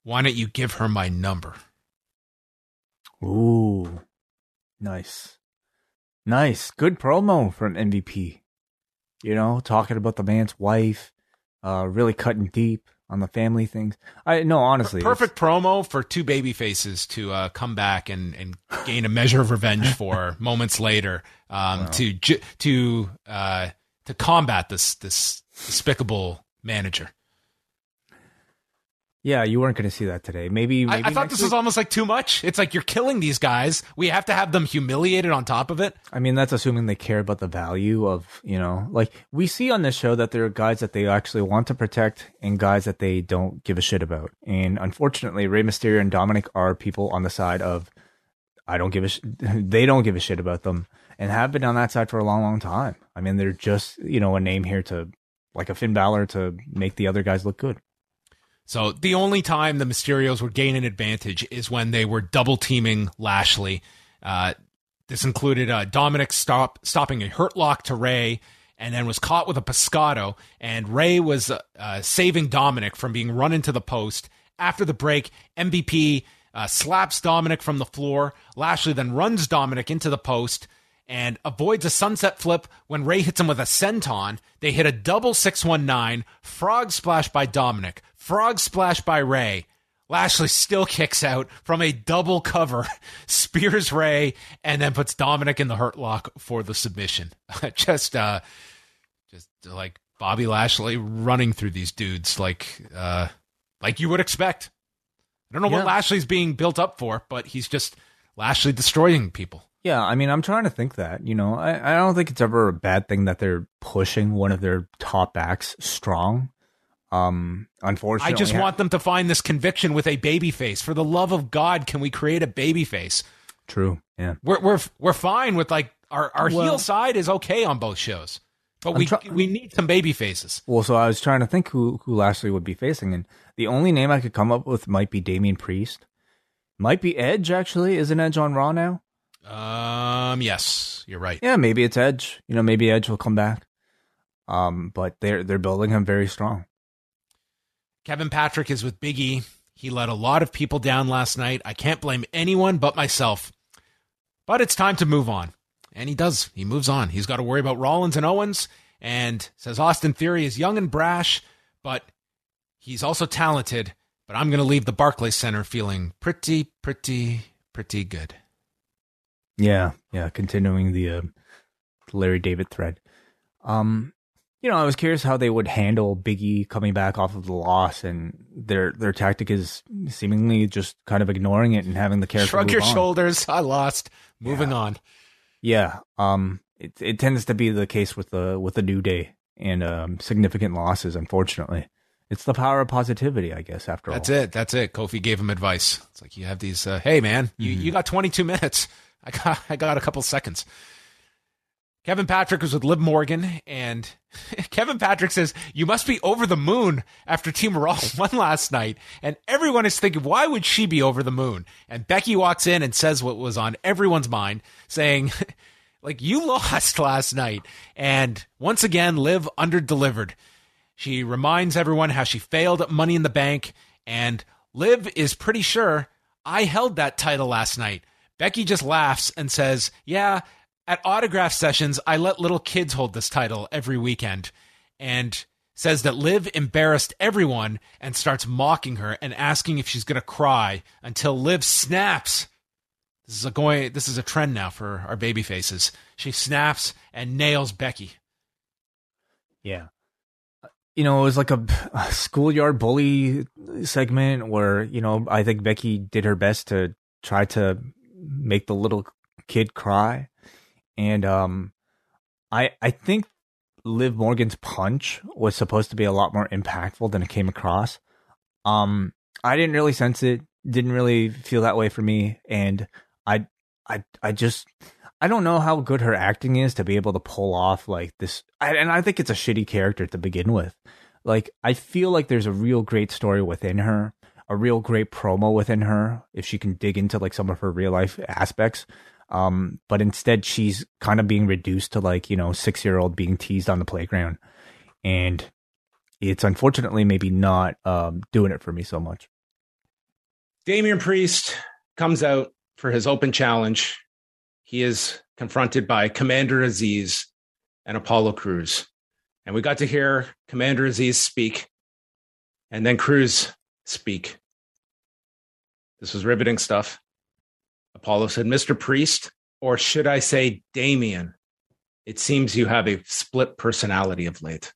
why don't you give her my number? Ooh, nice, nice, good promo from MVP. You know, talking about the man's wife, uh, really cutting deep on the family things. I no, honestly, it's- Perfect promo for two baby faces to uh, come back and, and gain a measure of revenge for moments later um, to to uh, to combat this this despicable manager. Yeah, you weren't going to see that today. Maybe, I, maybe I thought this week? was almost like too much. It's like you're killing these guys. We have to have them humiliated on top of it. I mean, that's assuming they care about the value of, you know, like we see on this show that there are guys that they actually want to protect and guys that they don't give a shit about. And unfortunately, Rey Mysterio and Dominic are people on the side of, I don't give a, sh- they don't give a shit about them and have been on that side for a long, long time. I mean, they're just, you know, a name here to, like a Finn Balor to make the other guys look good. So the only time the Mysterios would gain an advantage is when they were double teaming Lashley. Uh, this included uh, Dominic stop stopping a hurt lock to Rey, and then was caught with a pescado. And Rey was uh, uh, saving Dominic from being run into the post. After the break, MVP uh, slaps Dominic from the floor. Lashley then runs Dominic into the post and avoids a sunset flip when Rey hits him with a senton. They hit a double 619, frog splash by Dominic, frog splash by Rey. Lashley still kicks out from a double cover, spears Rey, and then puts Dominic in the hurt lock for the submission. just, uh, just like Bobby Lashley running through these dudes like, uh, like you would expect. I don't know Yeah. what Lashley's being built up for, but he's just Lashley destroying people. Yeah, I mean, I'm trying to think that, you know, I, I don't think it's ever a bad thing that they're pushing one of their top acts strong. Um, unfortunately, I unfortunately, just want them to find this conviction with a baby face. For the love of God, can we create a baby face? true. Yeah. We're we're we're fine with like our our Well- heel side is okay on both shows, but I'm we try- we need some baby faces. Well, so I was trying to think who who Lashley would be facing, and the only name I could come up with might be Damien Priest, might be Edge. Actually, isn't Edge on Raw now? Um, yes, you're right. Yeah, maybe it's Edge. You know, maybe Edge will come back. Um, but they're they're building him very strong. Kevin Patrick is with Big E. He let a lot of people down last night. I can't blame anyone but myself. But it's time to move on. And he does. He moves on. He's got to worry about Rollins and Owens and says Austin Theory is young and brash, but he's also talented. But I'm going to leave the Barclays Center feeling pretty, pretty, pretty good. Yeah, yeah. Continuing the uh, Larry David thread. Um, you know, I was curious how they would handle Biggie coming back off of the loss, and their their tactic is seemingly just kind of ignoring it and having the character shrug your on. shoulders. I lost. Moving Yeah. on. Yeah, um, it it tends to be the case with the with the New Day and um, significant losses. Unfortunately, it's the power of positivity, I guess. After That's all, that's it. That's it. Kofi gave him advice. It's like you have these. Uh, hey, man, you, Mm-hmm. you got 22 minutes. I got I got a couple seconds. Kevin Patrick was with Liv Morgan, and Kevin Patrick says you must be over the moon after Team Raw won last night, and everyone is thinking, why would she be over the moon? And Becky walks in and says what was on everyone's mind, saying. Like you lost last night, and once again, Liv underdelivered. She reminds everyone how she failed at Money in the Bank, and Liv is pretty sure I held that title last night. Becky just laughs and says, Yeah, at autograph sessions, I let little kids hold this title every weekend. And says that Liv embarrassed everyone and starts mocking her and asking if she's going to cry until Liv snaps. This is a going this is a trend now for our baby faces. She snaps and nails Becky. yeah. You know, it was like a, a schoolyard bully segment where you know I think Becky did her best to try to make the little kid cry, and um, I I think Liv Morgan's punch was supposed to be a lot more impactful than it came across. Um, I didn't really sense it. Didn't really feel that way for me, and I, I, I just, I don't know how good her acting is to be able to pull off like this. I, and I think it's a shitty character to begin with. Like, I feel like there's a real great story within her, a real great promo within her, if she can dig into like some of her real life aspects. Um, but instead, she's kind of being reduced to like you know six year old being teased on the playground, and it's unfortunately maybe not um doing it for me so much. Damian Priest comes out for his open challenge. He is confronted by Commander Azeez and Apollo Crews. And we got to hear Commander Azeez speak and then Crews speak. This was riveting stuff. Apollo said, Mr. Priest, or should I say Damian? It seems you have a split personality of late.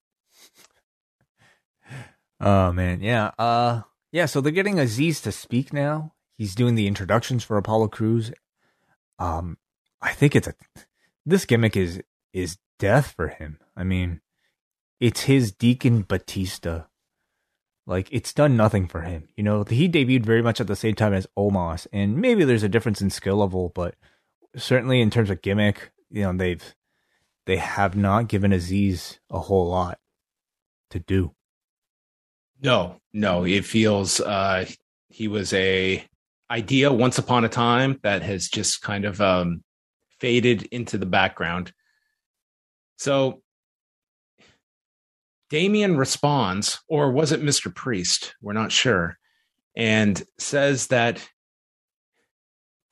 Oh man, yeah. Uh yeah, so they're getting Azeez to speak now. He's doing the introductions for Apollo Crews. Um I think it's a this gimmick is is death for him. I mean, it's his Deacon Batista. Like it's done nothing for him. You know, he debuted very much at the same time as Omos, and maybe there's a difference in skill level, but certainly in terms of gimmick, you know, they've they have not given Azeez a whole lot to do. No, no, it feels uh he was a idea once upon a time that has just kind of um faded into the background. So Damian responds, or was it Mr. Priest? We're not sure. And says that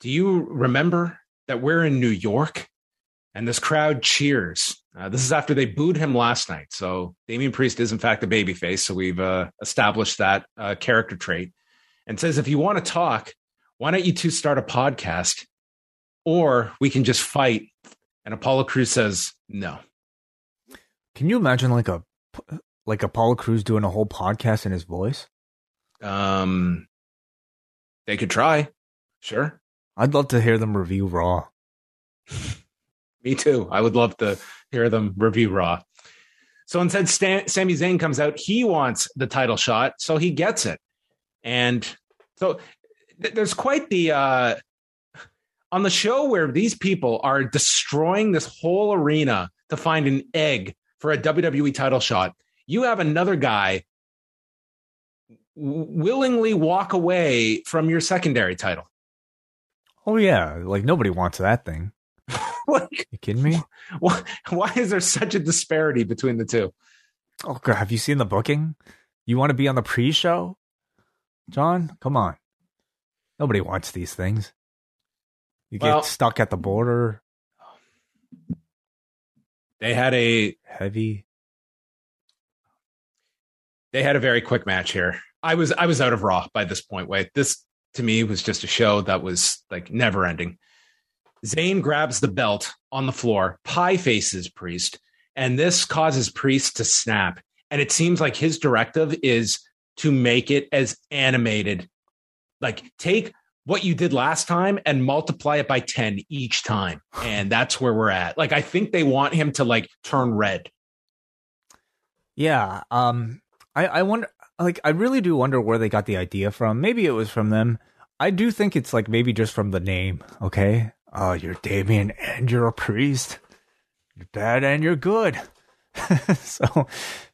do you remember that we're in New York? And this crowd cheers. Uh, this is after they booed him last night. So Damian Priest is in fact a babyface. So we've uh, established that uh, character trait. And says if you want to talk, why don't you two start a podcast, or we can just fight. And Apollo Crews says no. Can you imagine like a like Apollo Crews doing a whole podcast in his voice? Um, they could try. Sure. I'd love to hear them review Raw. Me too. I would love to hear them review Raw. So instead, Stan, Sami Zayn comes out. He wants the title shot, so he gets it. And so th- there's quite the uh, on the show where these people are destroying this whole arena to find an egg for a WWE title shot. You have another guy willingly walk away from your secondary title. Oh yeah, like nobody wants that thing. like, You kidding me? why, why is there such a disparity between the two? Oh god, have you seen the booking? You want to be on the pre-show? John, come on. Nobody wants these things. You get Well- stuck at the border, They had a heavy. they had a very quick match here. I was I was out of Raw by this point. Wait, this to me was just a show that was like never ending. Zayn grabs the belt on the floor, pie faces Priest, and this causes Priest to snap. And it seems like his directive is to make it as animated. Like take what you did last time and multiply it by 10 each time. And that's where we're at. Like I think they want him to like turn red. Yeah. Um I, I wonder like I really do wonder where they got the idea from. Maybe it was from them. I do think it's like maybe just from the name, okay? Oh, you're Damian and you're a priest. You're bad and you're good. so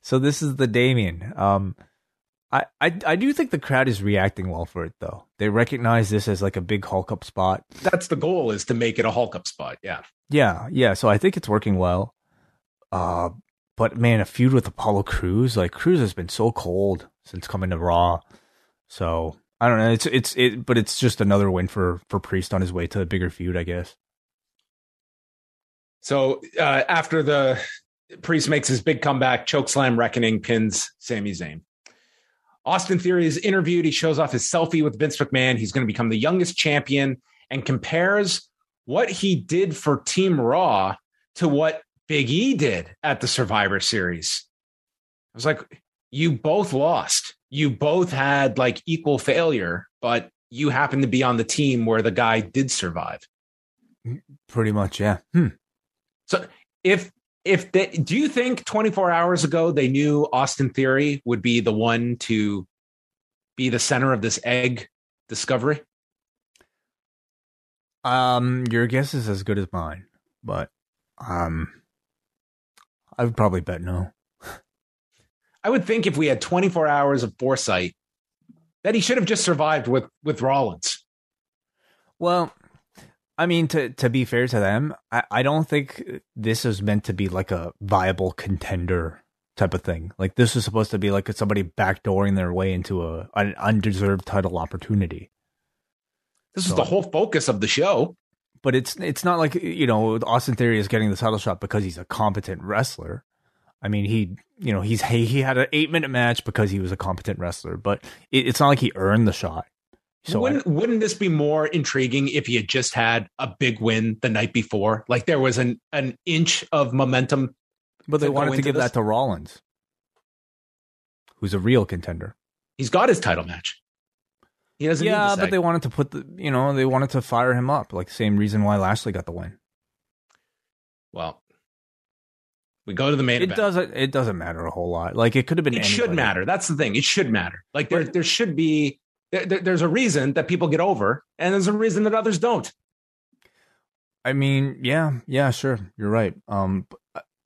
so this is the Damien. Um I, I I do think the crowd is reacting well for it though. They recognize this as like a big Hulk up spot. That's the goal is to make it a Hulk up spot. Yeah. Yeah, yeah. So I think it's working well. Uh but man, a feud with Apollo Crews, like Crews has been so cold since coming to Raw. So I don't know. It's it's it, but it's just another win for for Priest on his way to a bigger feud, I guess. So uh, after the Priest makes his big comeback, chokeslam reckoning pins Sami Zayn. Austin Theory is interviewed. He shows off his selfie with Vince McMahon. He's going to become the youngest champion and compares what he did for Team Raw to what Big E did at the Survivor Series. I was like, you both lost. You both had like equal failure, but you happen to be on the team where the guy did survive. Pretty much, yeah. Hmm. So if if they do you think 24 hours ago they knew Austin Theory would be the one to be the center of this egg discovery? Um, your guess is as good as mine, but um, I would probably bet no. I would think if we had 24 hours of foresight, that he should have just survived with with Rollins. Well, I mean, to to be fair to them, I, I don't think this is meant to be like a viable contender type of thing. Like this is supposed to be like somebody backdooring their way into a an undeserved title opportunity. This so, is the whole focus of the show. But it's it's not like you know Austin Theory is getting the title shot because he's a competent wrestler. I mean, he, you know, he's he, he had an eight minute match because he was a competent wrestler, but it, it's not like he earned the shot. So wouldn't I, wouldn't this be more intriguing if he had just had a big win the night before? Like there was an an inch of momentum. But they wanted to give this? that to Rollins, who's a real contender. He's got his title match. He doesn't. Yeah, but they wanted to put the you know they wanted to fire him up like the same reason why Lashley got the win. Well, we go to the main. It event. doesn't. It doesn't matter a whole lot. Like it could have been. It anybody. should matter. That's the thing. It should matter. Like there, there should be. There, there's a reason that people get over, and there's a reason that others don't. I mean, yeah, yeah, sure, you're right. Um,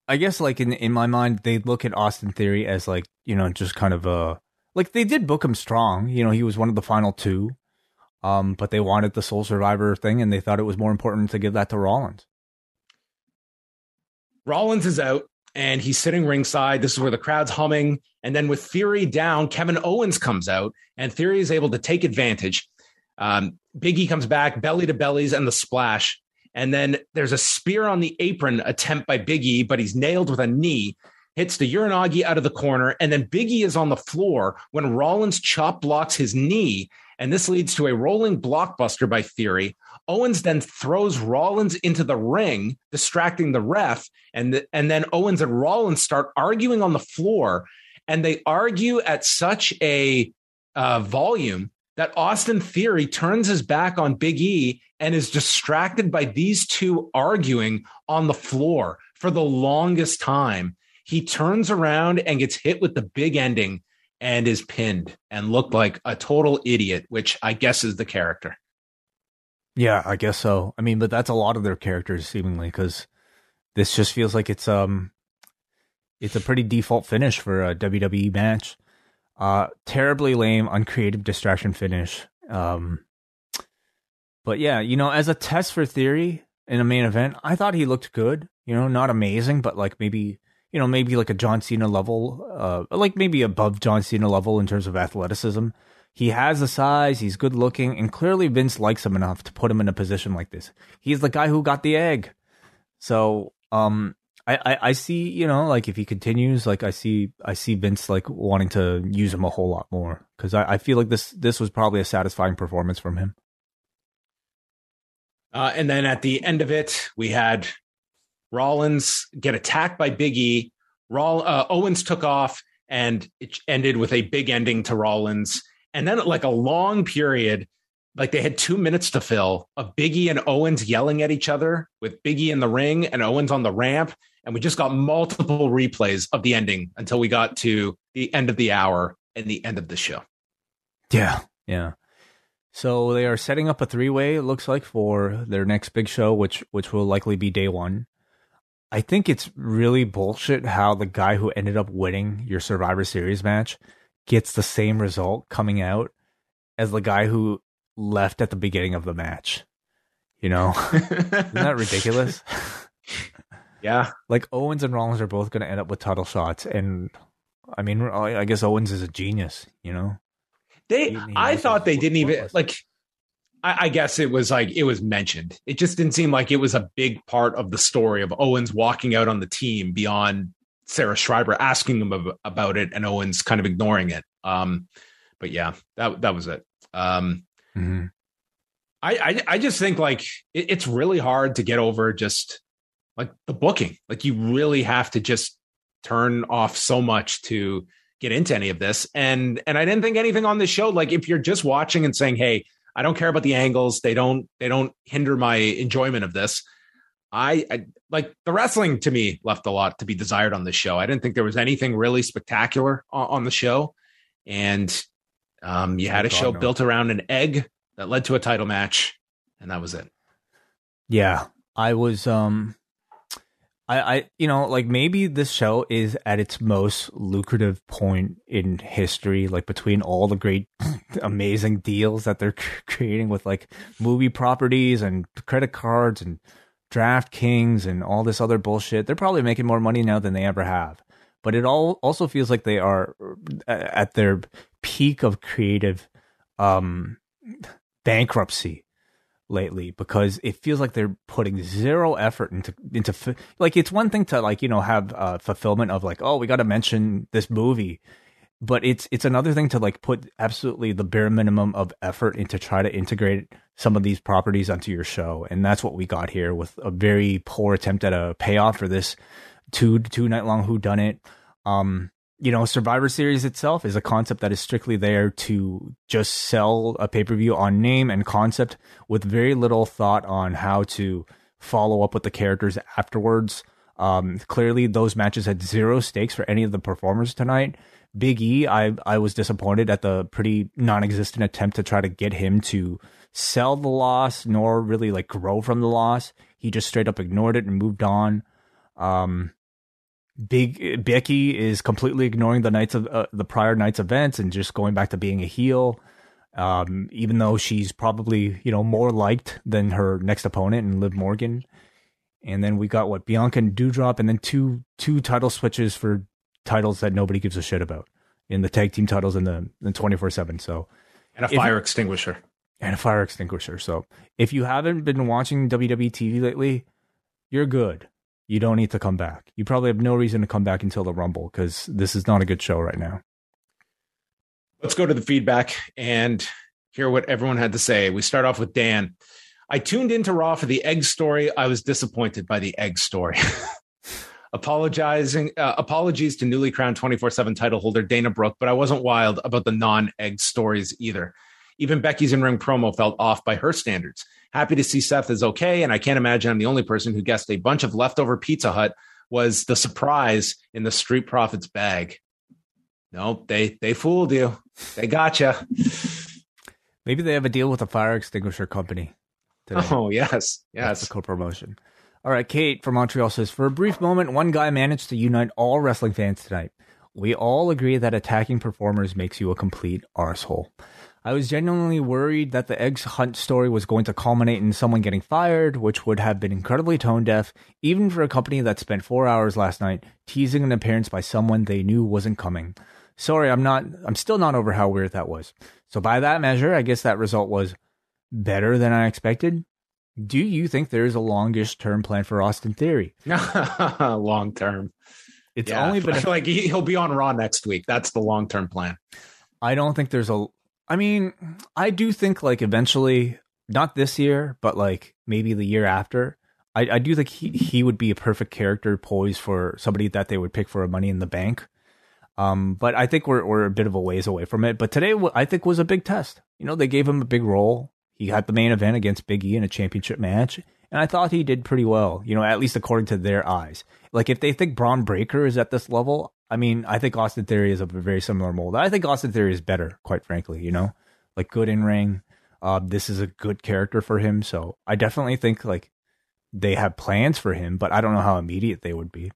I guess like in in my mind, they look at Austin Theory as like you know just kind of a like they did book him strong. You know, he was one of the final two. Um, but they wanted the Sole Survivor thing, and they thought it was more important to give that to Rollins. Rollins is out and he's sitting ringside. This is where the crowd's humming. And then with Theory down, Kevin Owens comes out and Theory is able to take advantage. Um, Biggie comes back, belly to bellies, and the splash. And then there's a spear on the apron attempt by Biggie, but he's nailed with a knee. Hits the Uranage out of the corner, and then Biggie is on the floor when Rollins chop blocks his knee, and this leads to a rolling blockbuster by Theory. Owens then throws Rollins into the ring, distracting the ref, and the, and then Owens and Rollins start arguing on the floor, and they argue at such a uh, volume that Austin Theory turns his back on Big E and is distracted by these two arguing on the floor for the longest time. He turns around and gets hit with the big ending and is pinned and looked like a total idiot, which I guess is the character. Yeah, I guess so. I mean, but that's a lot of their characters seemingly because this just feels like it's um it's a pretty default finish for a WWE match. Uh terribly lame, uncreative distraction finish. Um but yeah, you know, as a test for theory in a main event, I thought he looked good. You know, not amazing, but like maybe you know, maybe like a John Cena level, uh, like maybe above John Cena level in terms of athleticism. He has the size, he's good looking, and clearly Vince likes him enough to put him in a position like this. He's the guy who got the egg. So, um, I, I, I see, you know, like if he continues, like I see, I see Vince like wanting to use him a whole lot more because I, I feel like this, this was probably a satisfying performance from him. Uh, and then at the end of it, we had Rollins get attacked by Big E. Roll, uh, Owens took off, and it ended with a big ending to Rollins. And then, like a long period, like they had two minutes to fill of Biggie and Owens yelling at each other with Biggie in the ring and Owens on the ramp. And we just got multiple replays of the ending until we got to the end of the hour and the end of the show. Yeah, yeah. So they are setting up a three way. It looks like for their next big show, which which will likely be day one. I think it's really bullshit how the guy who ended up winning your Survivor Series match gets the same result coming out as the guy who left at the beginning of the match. You know, isn't that ridiculous? yeah, like Owens and Rollins are both going to end up with title shots, and I mean, I guess Owens is a genius. You know, they. He, he I thought they didn't even like. I, I guess it was like it was mentioned. It just didn't seem like it was a big part of the story of Owens walking out on the team beyond Sarah Schreiber asking him about it and Owens kind of ignoring it. Um, but yeah, that that was it. Um, mm-hmm. I, I, I just think like it, it's really hard to get over just like the booking. Like you really have to just turn off so much to get into any of this. And and I didn't think anything on this show. Like if you're just watching and saying, "Hey, I don't care about the angles. They don't they don't hinder my enjoyment of this." I, I like the wrestling to me left a lot to be desired on the show. I didn't think there was anything really spectacular on, on the show, and um, you had a show built around an egg that led to a title match, and that was it. Yeah, I was um I, I you know like maybe this show is at its most lucrative point in history like between all the great amazing deals that they're creating with like movie properties and credit cards and DraftKings and all this other bullshit they're probably making more money now than they ever have. But it all also feels like they are uh, at their peak of creative um bankruptcy lately because it feels like they're putting zero effort into into like it's one thing to like you know have uh, fulfillment of like oh we got to mention this movie but it's it's another thing to like put absolutely the bare minimum of effort into try to integrate some of these properties onto your show and that's what we got here with a very poor attempt at a payoff for this two two night long who done it um you know, Survivor Series itself is a concept that is strictly there to just sell a pay per view on name and concept with very little thought on how to follow up with the characters afterwards. Um, clearly, those matches had zero stakes for any of the performers tonight. Big E, I I was disappointed at the pretty non-existent attempt to try to get him to sell the loss, nor really like grow from the loss. He just straight up ignored it and moved on. Um, Big Becky is completely ignoring the nights of uh, the prior night's events and just going back to being a heel. Um, even though she's probably you know more liked than her next opponent and Liv Morgan. And then we got what Bianca and Doudrop, and then two two title switches for titles that nobody gives a shit about in the tag team titles and the four seven. So and a fire extinguisher and a fire extinguisher. So if you haven't been watching WWE TV lately, you're good you don't need to come back. You probably have no reason to come back until the Rumble because this is not a good show right now. Let's go to the feedback and hear what everyone had to say. We start off with Dan. I tuned into Raw for the egg story. I was disappointed by the egg story. Apologizing, uh, apologies to newly crowned 24 7 title holder Dana Brooke, but I wasn't wild about the non egg stories either. Even Becky's in ring promo felt off by her standards. Happy to see Seth is okay. And I can't imagine I'm the only person who guessed a bunch of leftover Pizza Hut was the surprise in the Street Profits bag. Nope, they they fooled you. They gotcha. Maybe they have a deal with a fire extinguisher company. Today. Oh yes, yes, That's a co-promotion. All right, Kate from Montreal says, for a brief moment, one guy managed to unite all wrestling fans tonight. We all agree that attacking performers makes you a complete arsehole. I was genuinely worried that the eggs hunt story was going to culminate in someone getting fired, which would have been incredibly tone deaf, even for a company that spent four hours last night teasing an appearance by someone they knew wasn't coming. Sorry, I'm not, I'm still not over how weird that was. So by that measure, I guess that result was better than I expected. Do you think there is a longish term plan for Austin Theory? long term. It's yeah, only been. Feel like he'll be on Raw next week. That's the long term plan. I don't think there's a I mean, I do think like eventually not this year, but like maybe the year after. I, I do think he, he would be a perfect character poised for somebody that they would pick for a Money in the Bank. Um, but I think we're we're a bit of a ways away from it. But today, I think was a big test. You know, they gave him a big role. He got the main event against Big E in a championship match, and I thought he did pretty well. You know, at least according to their eyes. Like if they think Bron Breakker is at this level, I mean, I think Austin Theory is a very similar mold. I think Austin Theory is better, quite frankly. You know, like good in ring. Uh, this is a good character for him, so I definitely think like they have plans for him, but I don't know how immediate they would be.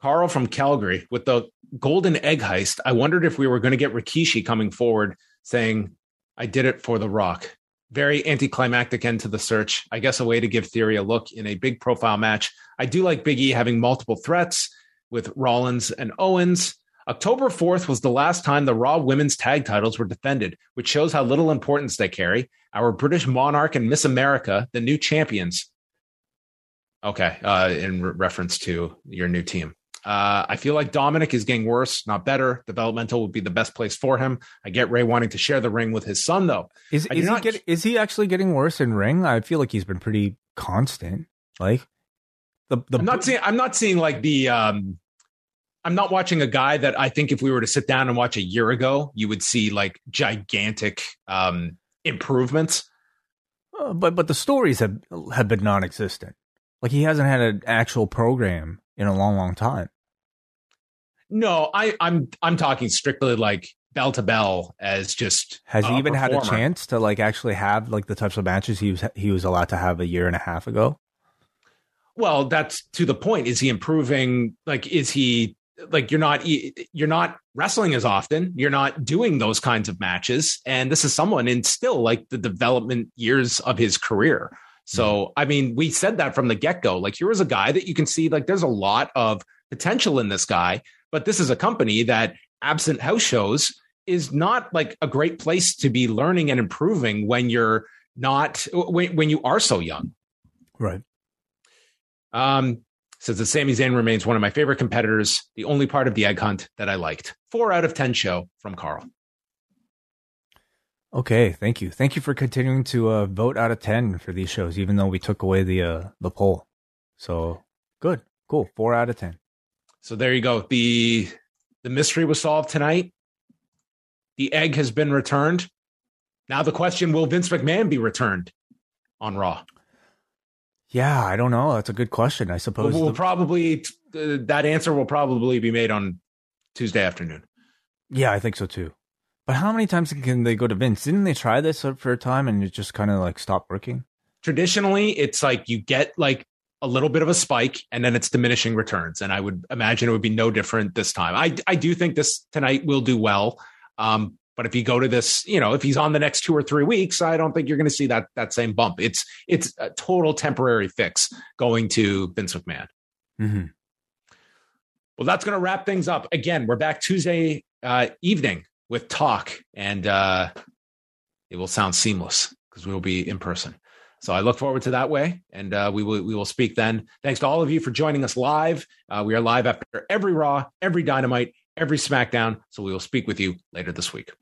Carl from Calgary with the golden egg heist. I wondered if we were going to get Rikishi coming forward saying, I did it for The Rock. Very anticlimactic end to the search. I guess a way to give Theory a look in a big profile match. I do like Big E having multiple threats with Rollins and Owens. October 4th was the last time the Raw women's tag titles were defended, which shows how little importance they carry. Our British Monarch and Miss America, the new champions. Okay, uh, in re- reference to your new team. Uh, I feel like Dominik is getting worse, not better. Developmental would be the best place for him. I get Rey wanting to share the ring with his son, though. Is, is, he, get, is he actually getting worse in ring? I feel like he's been pretty constant. Like the, the I'm not seeing. I'm not seeing like the. Um, I'm not watching a guy that I think if we were to sit down and watch a year ago, you would see like gigantic um, improvements. Uh, but but the stories have have been non-existent. Like he hasn't had an actual program in a long, long time. No, I, I'm I'm talking strictly like bell to bell as just. Has he even performer. had a chance to like actually have like the types of matches he was he was allowed to have a year and a half ago? Well, that's to the point. Is he improving? Like, is he like you're not you're not wrestling as often you're not doing those kinds of matches and this is someone in still like the development years of his career so, mm-hmm. I mean, we said that from the get go. Like, here is a guy that you can see, like, there's a lot of potential in this guy, but this is a company that, absent house shows, is not like a great place to be learning and improving when you're not, when, when you are so young. Right. Um, says that Sami Zayn remains one of my favorite competitors, the only part of the egg hunt that I liked. Four out of 10 show from Carl. Okay, thank you. Thank you for continuing to uh, vote out of 10 for these shows, even though we took away the uh, the poll. So good, cool. Four out of 10. So there you go. The the mystery was solved tonight. The egg has been returned. Now the question: Will Vince McMahon be returned on Raw? Yeah, I don't know. That's a good question. I suppose we'll, we'll the... probably uh, that answer will probably be made on Tuesday afternoon. Yeah, I think so too. But how many times can they go to Vince? Didn't they try this for a time and it just kind of like stopped working? Traditionally, it's like you get like a little bit of a spike and then it's diminishing returns. And I would imagine it would be no different this time. I, I do think this tonight will do well. Um, but if you go to this, you know, if he's on the next two or three weeks, I don't think you're going to see that that same bump. It's it's a total temporary fix going to Vince McMahon. Mm-hmm. Well, that's going to wrap things up. Again, we're back Tuesday uh, evening with talk, and uh, it will sound seamless because we will be in person. So I look forward to that way, and uh, we will we will speak then. Thanks to all of you for joining us live. Uh, we are live after every Raw, every Dynamite, every SmackDown. So we will speak with you later this week.